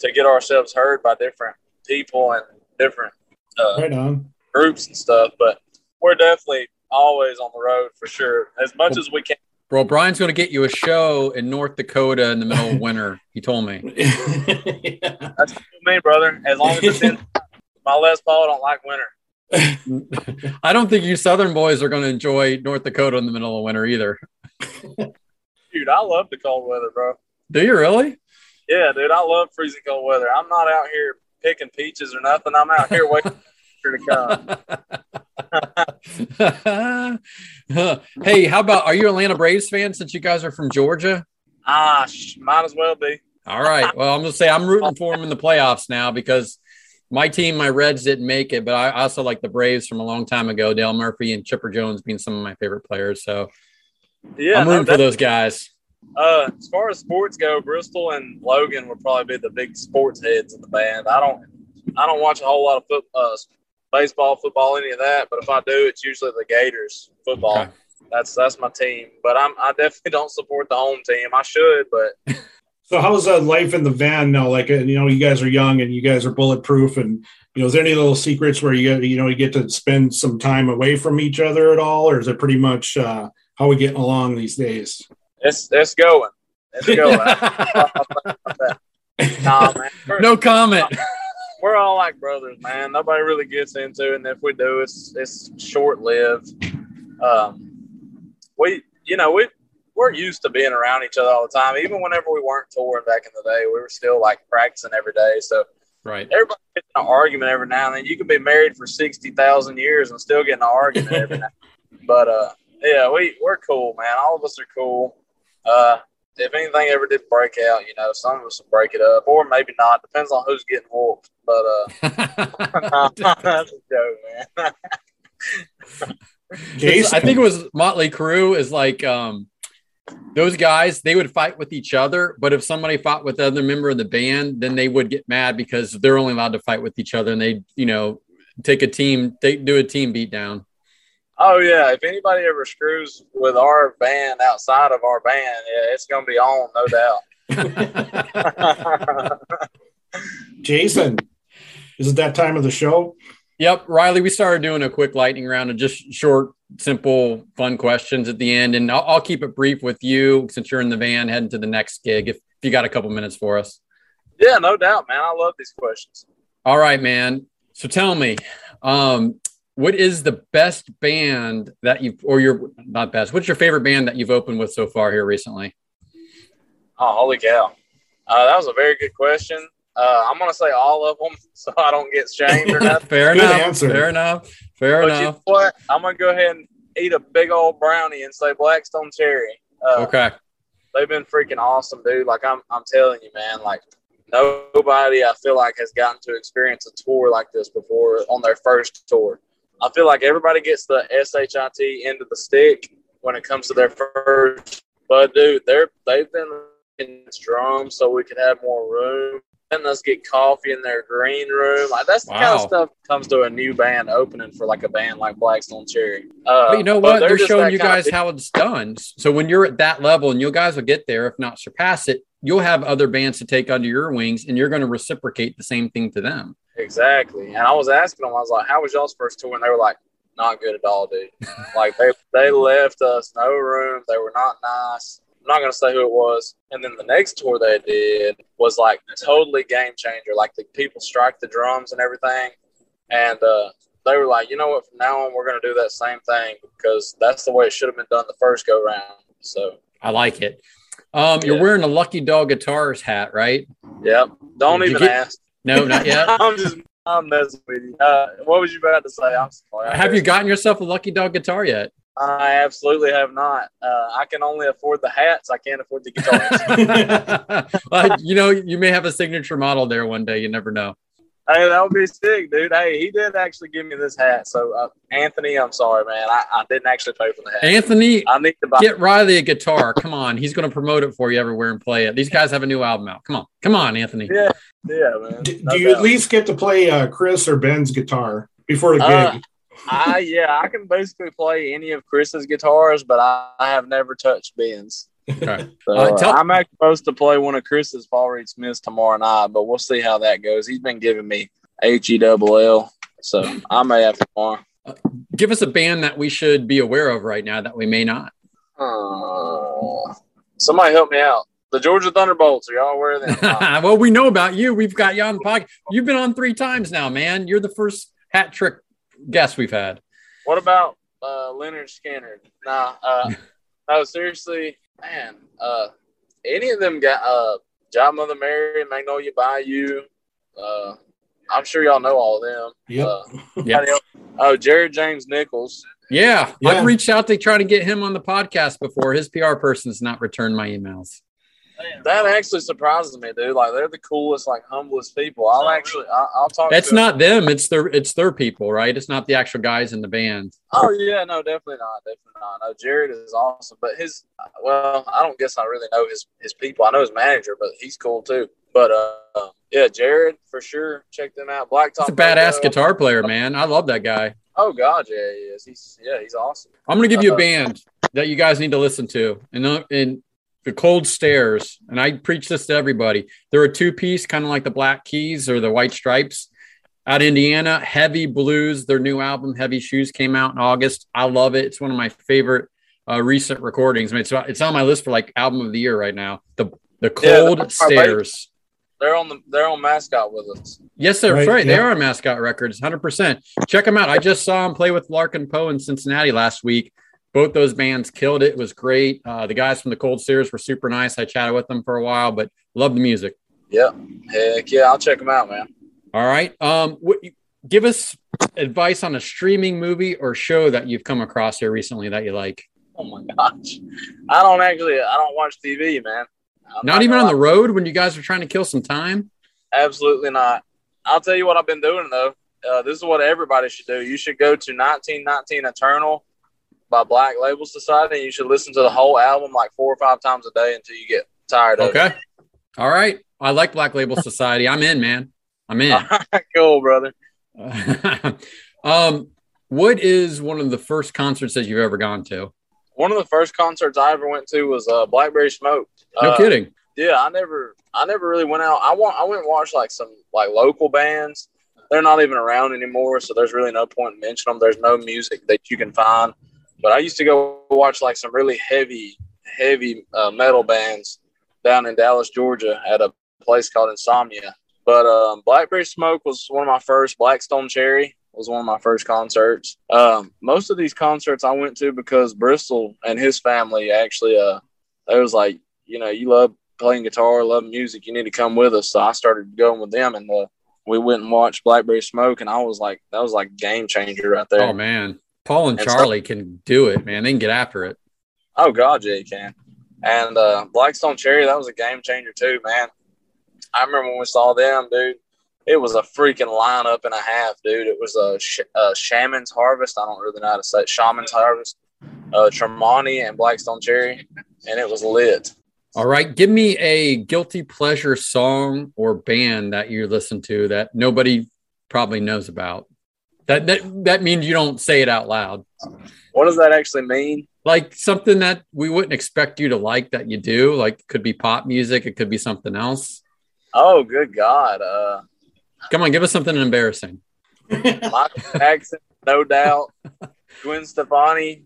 to get ourselves heard by different people and different uh, right on. groups and stuff. But we're definitely always on the road for sure, as much as we can. Bro, Brian's going to get you a show in North Dakota in the middle of <laughs> winter. He told me. <laughs> That's what I mean, brother. As long as it's in <laughs> my Les Paul don't like winter. I don't think you Southern boys are going to enjoy North Dakota in the middle of winter either. Dude, I love the cold weather, bro. Do you really? Yeah, dude, I love freezing cold weather. I'm not out here picking peaches or nothing. I'm out here waiting for to come. <laughs> hey, how about are you Atlanta Braves fan since you guys are from Georgia? Ah, sh- might as well be. All right. Well, I'm to say I'm rooting for them in the playoffs now because my team, my Reds, didn't make it, but I also like the Braves from a long time ago. Dale Murphy and Chipper Jones being some of my favorite players. So Yeah, I'm no, rooting for those guys. Uh, as far as sports go, Bristol and Logan would probably be the big sports heads in the band. I don't, I don't watch a whole lot of foot, uh, baseball, football, any of that. But if I do, it's usually the Gators football. Okay. That's that's my team. But I'm I definitely <laughs> don't support the home team. I should, but So how's uh, life in the van now? Like, uh, you know, you guys are young and you guys are bulletproof, and you know, is there any little secrets where you get, you know, you get to spend some time away from each other at all, or is it pretty much uh, how we getting along these days? It's it's going. It's <laughs> going. nah, man. We're, no comment. <laughs> we're all like brothers, man. Nobody really gets into it, and if we do, it's it's short lived. um, we, you know, we we're used to being around each other all the time. Even whenever we weren't touring back in the day, we were still like practicing every day. So Right. everybody gets in an argument every now and then. You can be married for sixty thousand years and still get in an argument every <laughs> now. But uh, yeah, we we're cool, man. All of us are cool. Uh, if anything ever did break out, you know, some of us will break it up, or maybe not. Depends on who's getting whooped. But uh, that's a joke, man. Jason, I think it was Motley Crue is like um those guys they would fight with each other, but if somebody fought with another member of the band, then they would get mad because they're only allowed to fight with each other and they, you know, take a team, they do a team beat down. Oh yeah, if anybody ever screws with our band outside of our band, yeah, it's gonna be on, no doubt. <laughs> <laughs> Jason, is it that time of the show? Yep, Riley, we started doing a quick lightning round of just short, simple, fun questions at the end. And I'll, I'll keep it brief with you since you're in the van heading to the next gig. If, if you got a couple minutes for us. yeah, no doubt, man. I love these questions. All right, man. So tell me, um, what is the best band that you've, or your, not best, what's your favorite band that you've opened with so far here recently? Oh, holy cow! Uh, that was a very good question. Uh, I'm gonna say all of them, <laughs> so I don't get shamed or <laughs> nothing. Fair Good enough. answer. Fair enough. Fair but you know enough. what? I'm gonna go ahead and eat a big old brownie and say Black Stone Cherry. Uh, Okay. they've been freaking awesome, dude. Like I'm, I'm telling you, man. Like nobody I feel like has gotten to experience a tour like this before on their first tour. I feel like everybody gets the shit end of the stick when it comes to their first. But dude, they're they've been in drums so we could have more room. Letting us get coffee in their green room. Like that's the kind of stuff that comes to a new band opening for like a band like Black Stone Cherry. Uh, But you know what? They're just showing you kind of guys how it's done. So when you're at that level and you guys will get there, if not surpass it, you'll have other bands to take under your wings and you're going to reciprocate the same thing to them. Exactly. And I was asking them, I was like, how was y'all's first tour? And they were like, not good at all, dude. <laughs> like they, they left us no room. They were not nice. I'm not going to say who it was. And then the next tour they did was like totally game changer. Like the people strike the drums and everything. And uh, they were like, you know what? From now on, we're going to do that same thing because that's the way it should have been done the first go round. So, I like it. Um, You're wearing a Lucky Dog Guitars hat, right? yep. Don't Did even get- ask. No, not yet. <laughs> I'm just, I'm messing with you. Uh, what was you about to say? I'm sorry. Have you gotten yourself a Lucky Dog guitar yet? I absolutely have not. Uh, I can only afford the hats. I can't afford the guitars. <laughs> well, you know, you may have a signature model there one day. You never know. Hey, that would be sick, dude. Hey, he did actually give me this hat. So, uh, Anthony, I'm sorry, man. I, I didn't actually pay for the hat. Anthony, I need to buy. get Riley a guitar. Come on. He's going to promote it for you everywhere and play it. These guys have a new album out. Come on. Come on, Anthony. Yeah, yeah, man. Do, No do you at least get to play uh, Chris or Ben's guitar before the Uh, gig? I yeah, I can basically play any of Chris's guitars, but I, I have never touched Ben's. Okay. <laughs> So, Uh, tell- I'm actually supposed to play one of Chris's Paul Reed Smiths tomorrow night, but we'll see how that goes. He's been giving me H E double L, so <laughs> I may have tomorrow. Give us a band that we should be aware of right now that we may not. Oh, somebody help me out. The Georgia Thunderbolts. Are y'all aware of them? Uh, <laughs> well, we know about you. We've got you on the podcast. You've been on three times now, man. You're the first hat trick guest we've had. what about uh, Lynyrd Skynyrd? Nah. Uh, no, seriously, man. Uh, any of them got uh, Jive Mother Mary, Magnolia Bayou. Uh, I'm sure y'all know all of them. Yep. Uh, Yeah. Oh, Jared James Nichols. Yeah, Yeah. I've reached out to try to get him on the podcast before. His PR person's not returned my emails. That actually surprises me, dude. Like they're the coolest, like humblest people. I'll actually, I, I'll talk. It's to not them. It's their it's their people, right? It's not the actual guys in the band. Oh yeah, no, definitely not, definitely not. No, Jared is awesome, but his, well, I don't guess I really know his his people. I know his manager, but he's cool too. But uh, yeah, Jared for sure. Check them out. Blacktop. He's a badass Radio. guitar player, man. I love that guy. Oh God, yeah, he is. He's yeah, he's awesome. I'm going to give you a Uh, band that you guys need to listen to. And uh, in the Cold Stares, and I preach this to everybody. They're a two piece, kind of like the Black Keys or the White Stripes. Out of Indiana, Heavy Blues. Their new album, Heavy Shoes, came out in August. I love it. It's one of my favorite uh, recent recordings. I mean, it's it's on my list for like album of the year right now. The the Cold that's our Stairs. They're on the they're on mascot with us. Yes, that's Right, right. They are mascot records, hundred percent. Check them out. I just saw them play with Larkin Poe in Cincinnati last week. Both those bands killed it. It was great. Uh, the guys from the Cold Stares were super nice. I chatted with them for a while, but love the music. Yep. Heck yeah, I'll check them out, man. All right. Um, what, give us advice on a streaming movie or show that you've come across here recently that you like. Oh my gosh. I don't actually I don't watch TV, man. I'm Not even on the road when you guys are trying to kill some time. Absolutely not. I'll tell you what I've been doing though. Uh, this is what everybody should do. You should go to 1919 Eternal by Black Label Society, and you should listen to the whole album like four or five times a day until you get tired of Okay. All right. I like Black Label <laughs> Society. I'm in, man. I'm in. it. cool, brother. <laughs> um, what is one of the first concerts that you've ever gone to? One of the first concerts I ever went to was uh, Blackberry Smoke. No Uh, kidding. Yeah, I never, I never really went out. I want, I went and watched like some like local bands. They're not even around anymore, so there's really no point in mentioning them. There's no music that you can find. But I used to go watch like some really heavy, heavy uh, metal bands down in Dallas, Georgia, at a place called Insomnia. But um, Blackberry Smoke was one of my first. Black Stone Cherry was one of my first concerts. Um, most of these concerts I went to because Bristol and his family actually, uh, was like, you know, you love playing guitar, love music, you need to come with us. So I started going with them, and uh, we went and watched Blackberry Smoke, and I was like, that was like game changer right there. Oh man, Paul and And so- Charlie can do it, man. They can get after it. Oh God, yeah, you can. And uh, Black Stone Cherry, that was a game changer too, man. I remember when we saw them, dude. It was a freaking lineup and a half, dude. It was a, sh- a Shaman's Harvest. I don't really know how to say it. Shaman's Harvest, uh, Tremonti, and Black Stone Cherry, and it was lit. All right, give me a guilty pleasure song or band that you listen to that nobody probably knows about. That that that means you don't say it out loud. What does that actually mean? Like something that we wouldn't expect you to like that you do. Like could be pop music, it could be something else. Oh, good God. Uh, Come on, give us something embarrassing. <laughs> Michael Jackson, no doubt. <laughs> Gwen Stefani.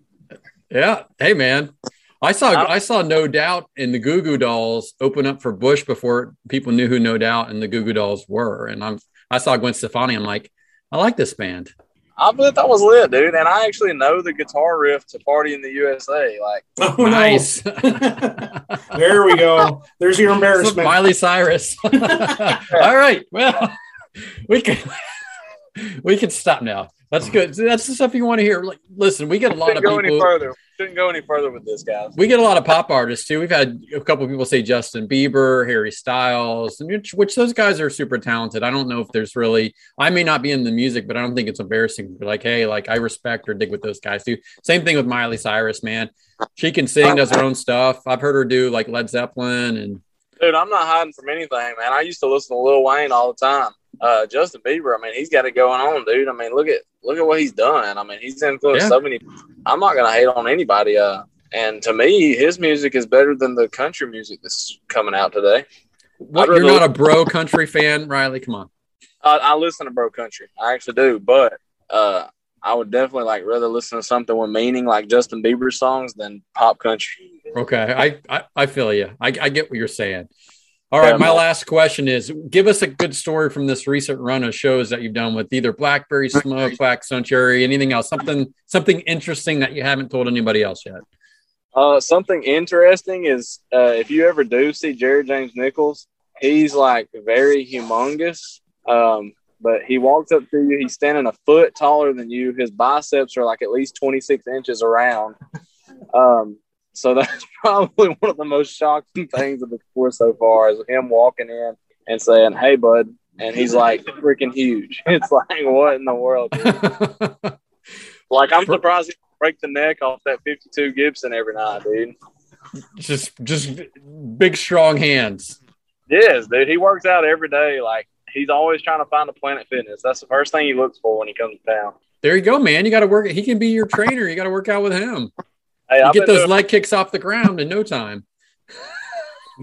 Yeah. Hey man. I saw I'm- I saw No Doubt and the Goo Goo Dolls open up for Bush before people knew who No Doubt and the Goo Goo Dolls were. And I'm I saw Gwen Stefani. I'm like, I like this band. I bet that was lit, dude. And I actually know the guitar riff to Party in the USA. Like, Oh, no. nice. <laughs> there we go. There's your embarrassment. Miley Cyrus. <laughs> All right. Well, we can <laughs> we can stop now. That's good. That's the stuff you want to hear. Like, listen, we get a lot shouldn't of go any people. further. Shouldn't go any further with this, guys. We get a lot of pop artists too. We've had a couple of people say Justin Bieber, Harry Styles, and which, which those guys are super talented. I don't know if there's really. I may not be in the music, but I don't think it's embarrassing. to be Like, hey, like I respect or dig with those guys too. Same thing with Miley Cyrus, man. She can sing, does her own stuff. I've heard her do like Led Zeppelin and Dude, I'm not hiding from anything, man. I used to listen to Lil Wayne all the time. Uh, Justin Bieber, I mean, he's got it going on, dude. I mean, look at look at what he's done. I mean, he's influenced Yeah. so many. I'm not gonna hate on anybody. Uh, and to me, his music is better than the country music that's coming out today. What? You're not a bro country fan, Riley? Come on. I, I listen to bro country. I actually do, but uh, I would definitely like rather listen to something with meaning like Justin Bieber songs than pop country. Okay, I I, I feel you. I, I get what you're saying. All right, Yeah, my last question is: Give us a good story from this recent run of shows that you've done with either Blackberry Smoke, Black Stone Cherry, anything else, something something interesting that you haven't told anybody else yet. Uh, something interesting is uh, if you ever do see Jared James Nichols, he's like very humongous. Um, but he walks up to you, he's standing a foot taller than you. His biceps are like at least 26 inches around. Um, so that's <laughs> probably one of the most shocking things of the tour so far is him walking in and saying, Hey, bud. And he's like freaking huge. <laughs> It's like, what in the world? <laughs> Like, I'm surprised he break the neck off that 52 Gibson every night, dude. just just big strong hands. Yes, dude. He works out every day. Like he's always trying to find a Planet Fitness. That's the first thing he looks for when he comes to town. There you go, man. You got to work. He can be your trainer. You got to work out with him. Hey, You I've get those doing- leg kicks off the ground in no time. <laughs>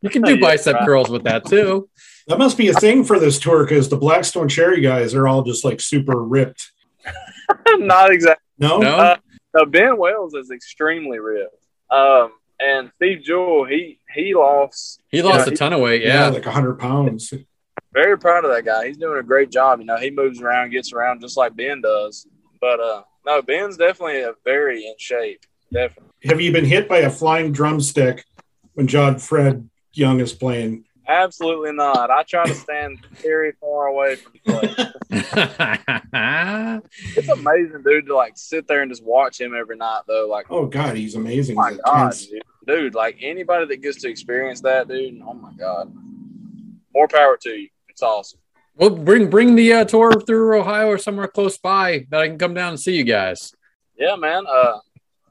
you can do Yeah, bicep right. curls with that too. That must be a thing for this tour because the Black Stone Cherry guys are all just like super ripped. <laughs> not exactly. No, No, Uh, No, Ben Wells is extremely ripped. Um, and Steve Jewell, he he lost. he lost Yeah, a ton of weight. yeah, Yeah, like hundred pounds. Very proud of that guy. He's doing a great job. You know, he moves around, gets around just like Ben does. But uh, No, Ben's definitely a very in shape. Definitely. Have you been hit by a flying drumstick when John Fred Young is playing? Absolutely not. I try to stand very far away from the play. <laughs> It's amazing, dude, to like sit there and just watch him every night, though. Like, Oh God, he's amazing. oh my He's god, dude. dude! Like anybody that gets to experience that, dude. Oh my god, more power to you. It's awesome. Well, bring bring the uh, tour through Ohio or somewhere close by that I can come down and see you guys. Yeah, man. Uh,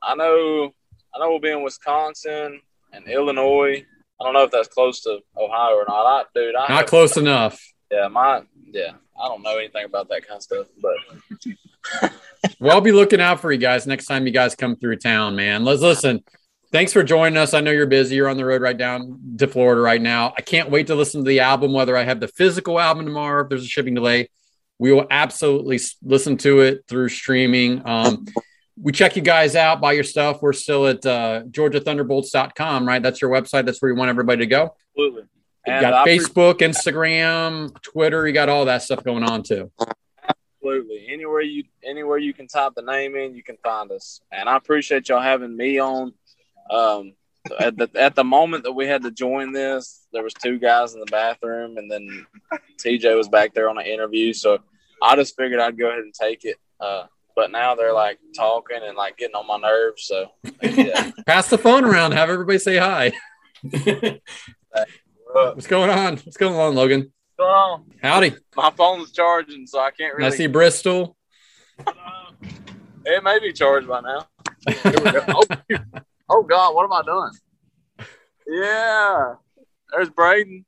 I know. I know we'll be in Wisconsin and Illinois. I don't know if that's close to Ohio or not. I, dude, I Not close enough. Yeah, my yeah. I don't know anything about that kind of stuff, but <laughs> Well, I'll be looking out for you guys next time you guys come through town, man. Let's listen. Thanks for joining us. I know you're busy. You're on the road right down to Florida right now. I can't wait to listen to the album, whether I have the physical album tomorrow, if there's a shipping delay. We will absolutely listen to it through streaming. Um, we check you guys out, buy your stuff. We're still at uh, georgiathunderbolts.com, right? That's your website. That's where you want everybody to go. absolutely. You And got I pre- Facebook, Instagram, Twitter. You got all that stuff going on too. Absolutely. Anywhere you anywhere you can type the name in, you can find us. And I appreciate y'all having me on. Um, at the at the moment that we had to join this, there was two guys in the bathroom, and then TJ was back there on an interview. So I just figured I'd go ahead and take it. Uh, but now they're like talking and like getting on my nerves. So yeah, <laughs> Pass the phone around. Have everybody say hi. <laughs> What's going on? What's going on, Logan? what's going on? Howdy. My phone's charging, so I can't And I see Bristol. It may be charged by now. <laughs> Here we go. oh, oh God, what am I doing? Yeah, there's Braden.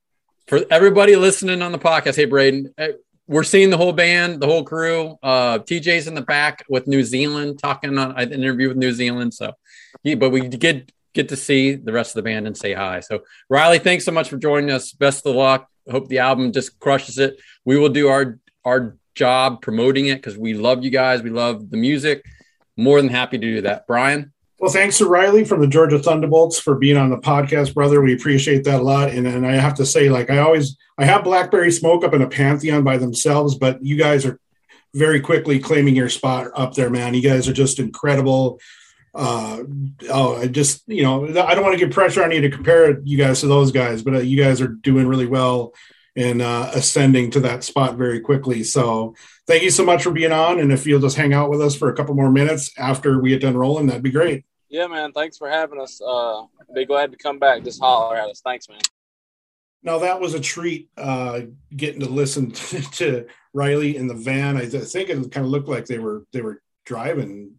For everybody listening on the podcast, hey Braden, eh, we're seeing the whole band, the whole crew. Uh, TJ's in the back with New Zealand, talking on an interview with New Zealand. So, yeah, but we get get to see the rest of the band and say hi. So, Riley, thanks so much for joining us. Best of luck. Hope the album just crushes it. We will do our our job promoting it because we love you guys. We love the music. More than happy to do that, Brian. Well, thanks to Riley from the Georgia Thunderbolts for being on the podcast, brother. We appreciate that a lot. And, and I have to say, like I always, I have Blackberry Smoke up in a pantheon by themselves, but you guys are very quickly claiming your spot up there, man. You guys are just incredible. Uh, oh, I just, you know, I don't want to get pressure on you to compare you guys to those guys, but uh, you guys are doing really well and uh, ascending to that spot very quickly. So thank you so much for being on. And if you'll just hang out with us for a couple more minutes after we get done rolling, that'd be great. Yeah, man. Thanks for having us. Uh, be glad to come back. Just holler at us. Thanks, man. Now that was a treat uh, getting to listen to, <laughs> to Riley in the van. I th- think it kind of looked like they were they were driving.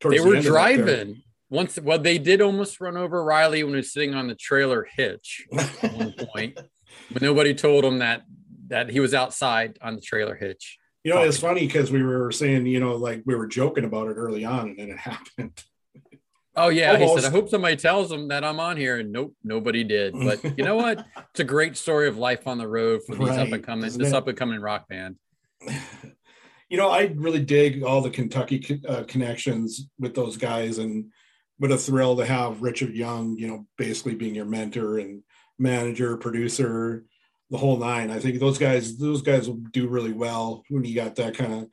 towards they the were end of that there. driving. Once, well, they did almost run over Riley when he was sitting on the trailer hitch <laughs> at one point, but nobody told him that that he was outside on the trailer hitch. You know, it's funny because we were saying, you know, like we were joking about it early on, and then it <laughs> happened. Oh yeah, he said, "I hope somebody tells him that I'm on here." And nope, nobody did. But <laughs> you know what? It's a great story of life on the road for these Right, up and coming, this up and coming rock band. you know, I really dig all the Kentucky uh, connections with those guys, and what a thrill to have Richard Young, you know, basically being your mentor and manager, producer, the whole nine. I think those guys, those guys will do really well when you got that kind of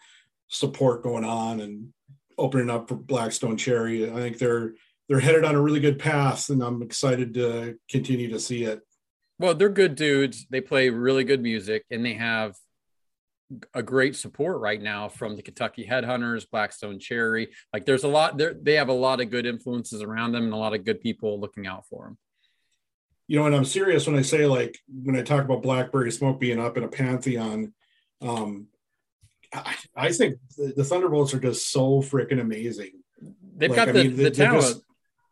support going on and opening up for Black Stone Cherry. I think they're they're headed on a really good path, and I'm excited to continue to see it. Well, they're good dudes. They play really good music, and they have a great support right now from the Kentucky Headhunters, Black Stone Cherry. Like, there's a lot. They they have a lot of good influences around them, and a lot of good people looking out for them. you know, and I'm serious when I say like when I talk about Blackberry Smoke being up in a pantheon. Um, I, I think the, the Thunderbolts are just so freaking amazing. They've Like, got I the, mean, they- the talent. just-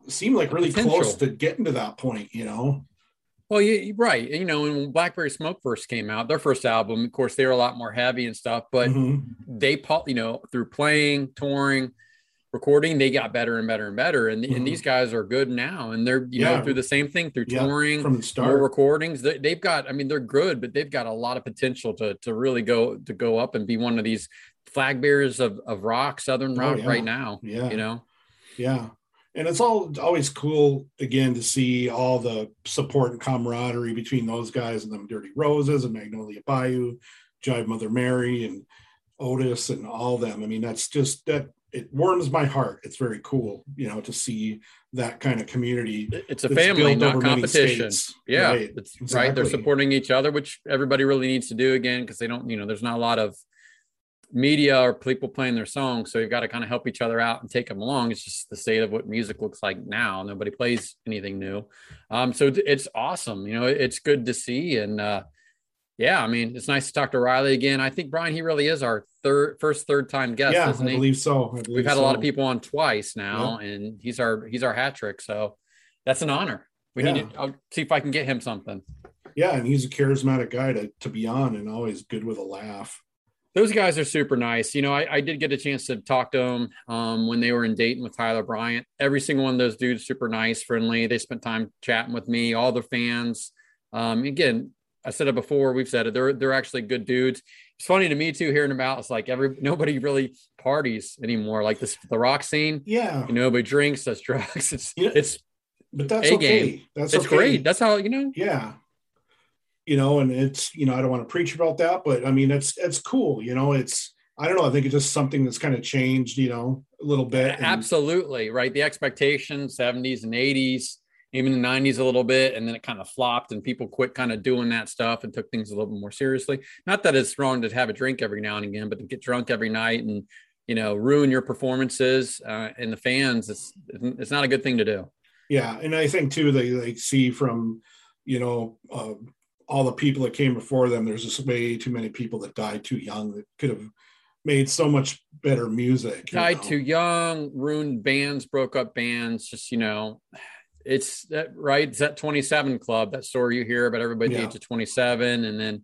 Seem like really potential. close to getting to that point, you know. Well, you're right. You know, when Blackberry Smoke first came out, their first album, of course, they were a lot more heavy and stuff, but Mhm. they, you know, through playing, touring, recording, they got better and better and better. And, Mhm. and these guys are good now, and they're you Yeah. know through the same thing through Yeah, touring, from the more start. recordings. They, they've got, I mean, they're good, but they've got a lot of potential to to really go to go up and be one of these flag bearers of of rock, southern Oh, rock yeah. right now. Yeah. You know, Yeah. And it's all always cool again to see all the support and camaraderie between those guys and them Dirty Roses and Magnolia Bayou, Jive Mother Mary and Otis and all them. I mean, that's just that it warms my heart. It's very cool, you know, to see that kind of community. It's a family, not competition. states. Yeah, Right, it's right. They're supporting each other, which everybody really needs to do again because they don't, you know, there's not a lot of media or people playing their songs. So you've got to kind of help each other out and take them along. It's just the state of what music looks like now. Nobody plays anything new. Um, so it's- it's awesome. You know, it's good to see. And uh, yeah, I mean, it's nice to talk to Riley again. I think Brian, he really is our third, first, third time guest, yeah, isn't I he? believe so. I believe We've had a lot of people on twice now, and he's our he's our hat trick. So that's an honor. We need to I'll see if I can get him something. Yeah, and he's a charismatic guy to, to be on and always good with a laugh. Those guys are super nice. You know, I, I did get a chance to talk to them um, when they were in Dayton with Tyler Bryant. Every single one of those dudes, super nice, friendly. They spent time chatting with me, all the fans. Um, again, I said it before. We've said it. They're they're actually good dudes. It's funny to me too hearing about. It's like every nobody really parties anymore. Like this, the rock scene. Yeah, You know, nobody drinks, does drugs. <laughs> It's Yeah. it's but that's A okay. game. That's it's okay. great. That's how you know. yeah you know and it's you know i don't want to preach about that but i mean it's it's cool you know it's i don't know i think it's just something that's kind of changed you know a little bit and- Absolutely right. The expectations, 70s and 80s, even the 90s a little bit, and then it kind of flopped, and people quit kind of doing that stuff and took things a little bit more seriously. Not that it's wrong to have a drink every now and again, but to get drunk every night and you know ruin your performances uh, and the fans, it's it's not a good thing to do. yeah and i think too they they see from you know uh, all the people that came before them there's just way too many people that died too young that could have made so much better music Died know? too young, ruined bands, broke up bands. Just you know, it's that right. It's that 27 club, that story you hear about everybody at the age of 27, and then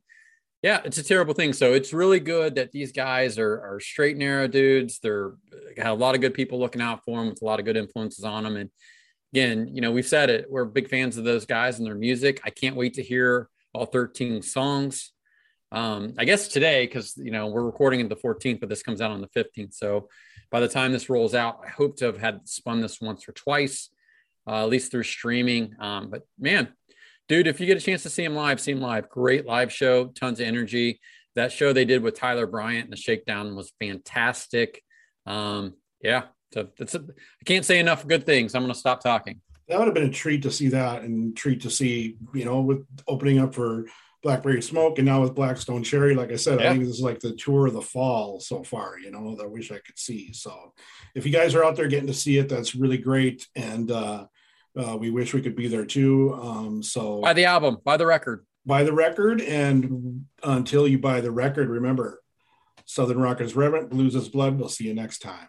yeah, it's a terrible thing. So it's really good that these guys are are straight narrow dudes. They're got a lot of good people looking out for them with a lot of good influences on them. And again, you know, we've said it. We're big fans of those guys and their music. I can't wait to hear all 13 songs. Um, I guess today, because you know we're recording it the 14th, but this comes out on the 15th. So by the time this rolls out, I hope to have had spun this once or twice, uh, at least through streaming. Um, but man, dude, if you get a chance to see him live, see him live. Great live show, tons of energy. That show they did with Tyler Bryant and the Shakedown was fantastic. Um, yeah, so that's a, I can't say enough good things. I'm going to stop talking. that would have been a treat to see that and treat to see you know with opening up for blackberry smoke and now with Black Stone Cherry like i said Yeah. i think this is like the tour of the fall so far you know that i wish i could see so if you guys are out there getting to see it that's really great and uh, uh we wish we could be there too um so Buy the album, buy the record. buy the record and until you buy the record remember southern rock is reverent blues is blood we'll see you next time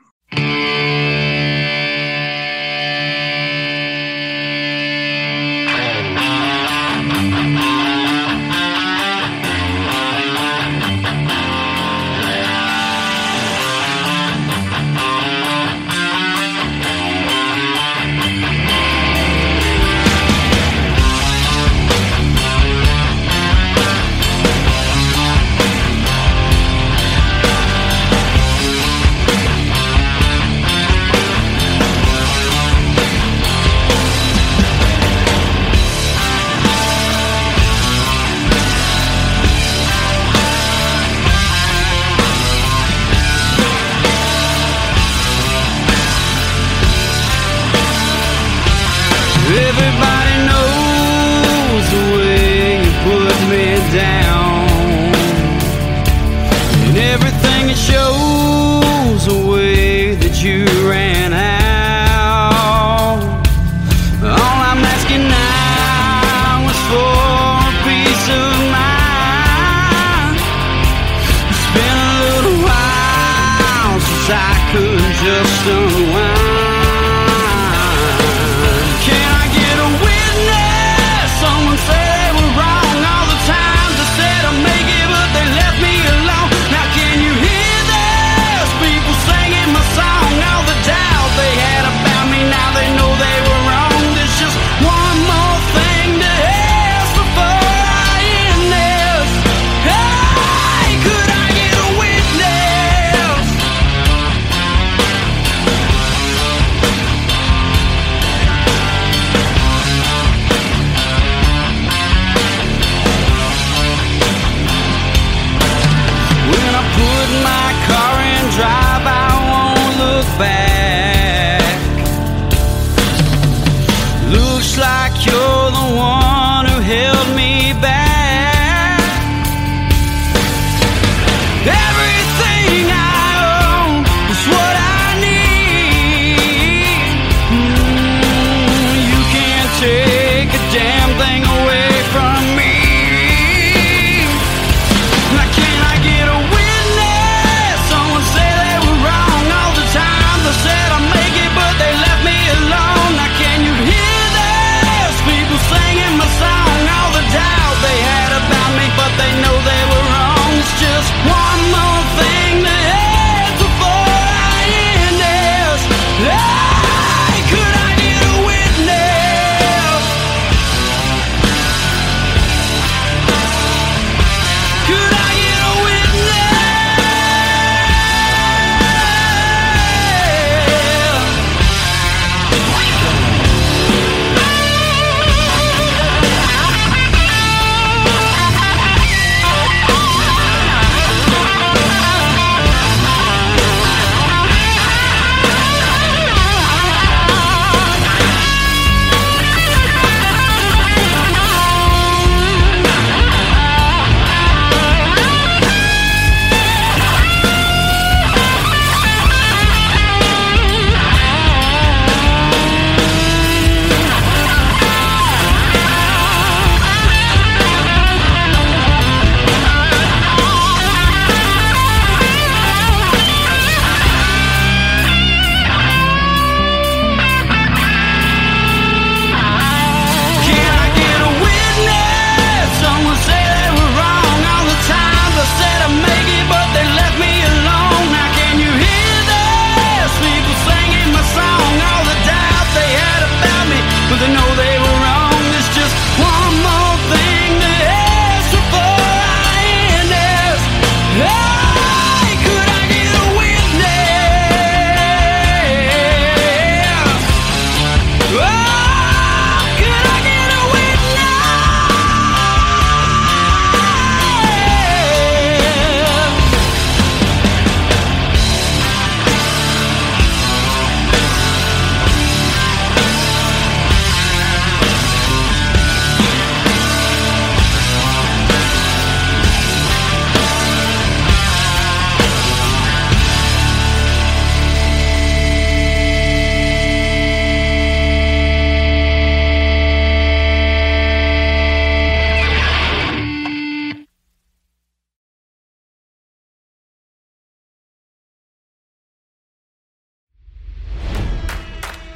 like you're the one.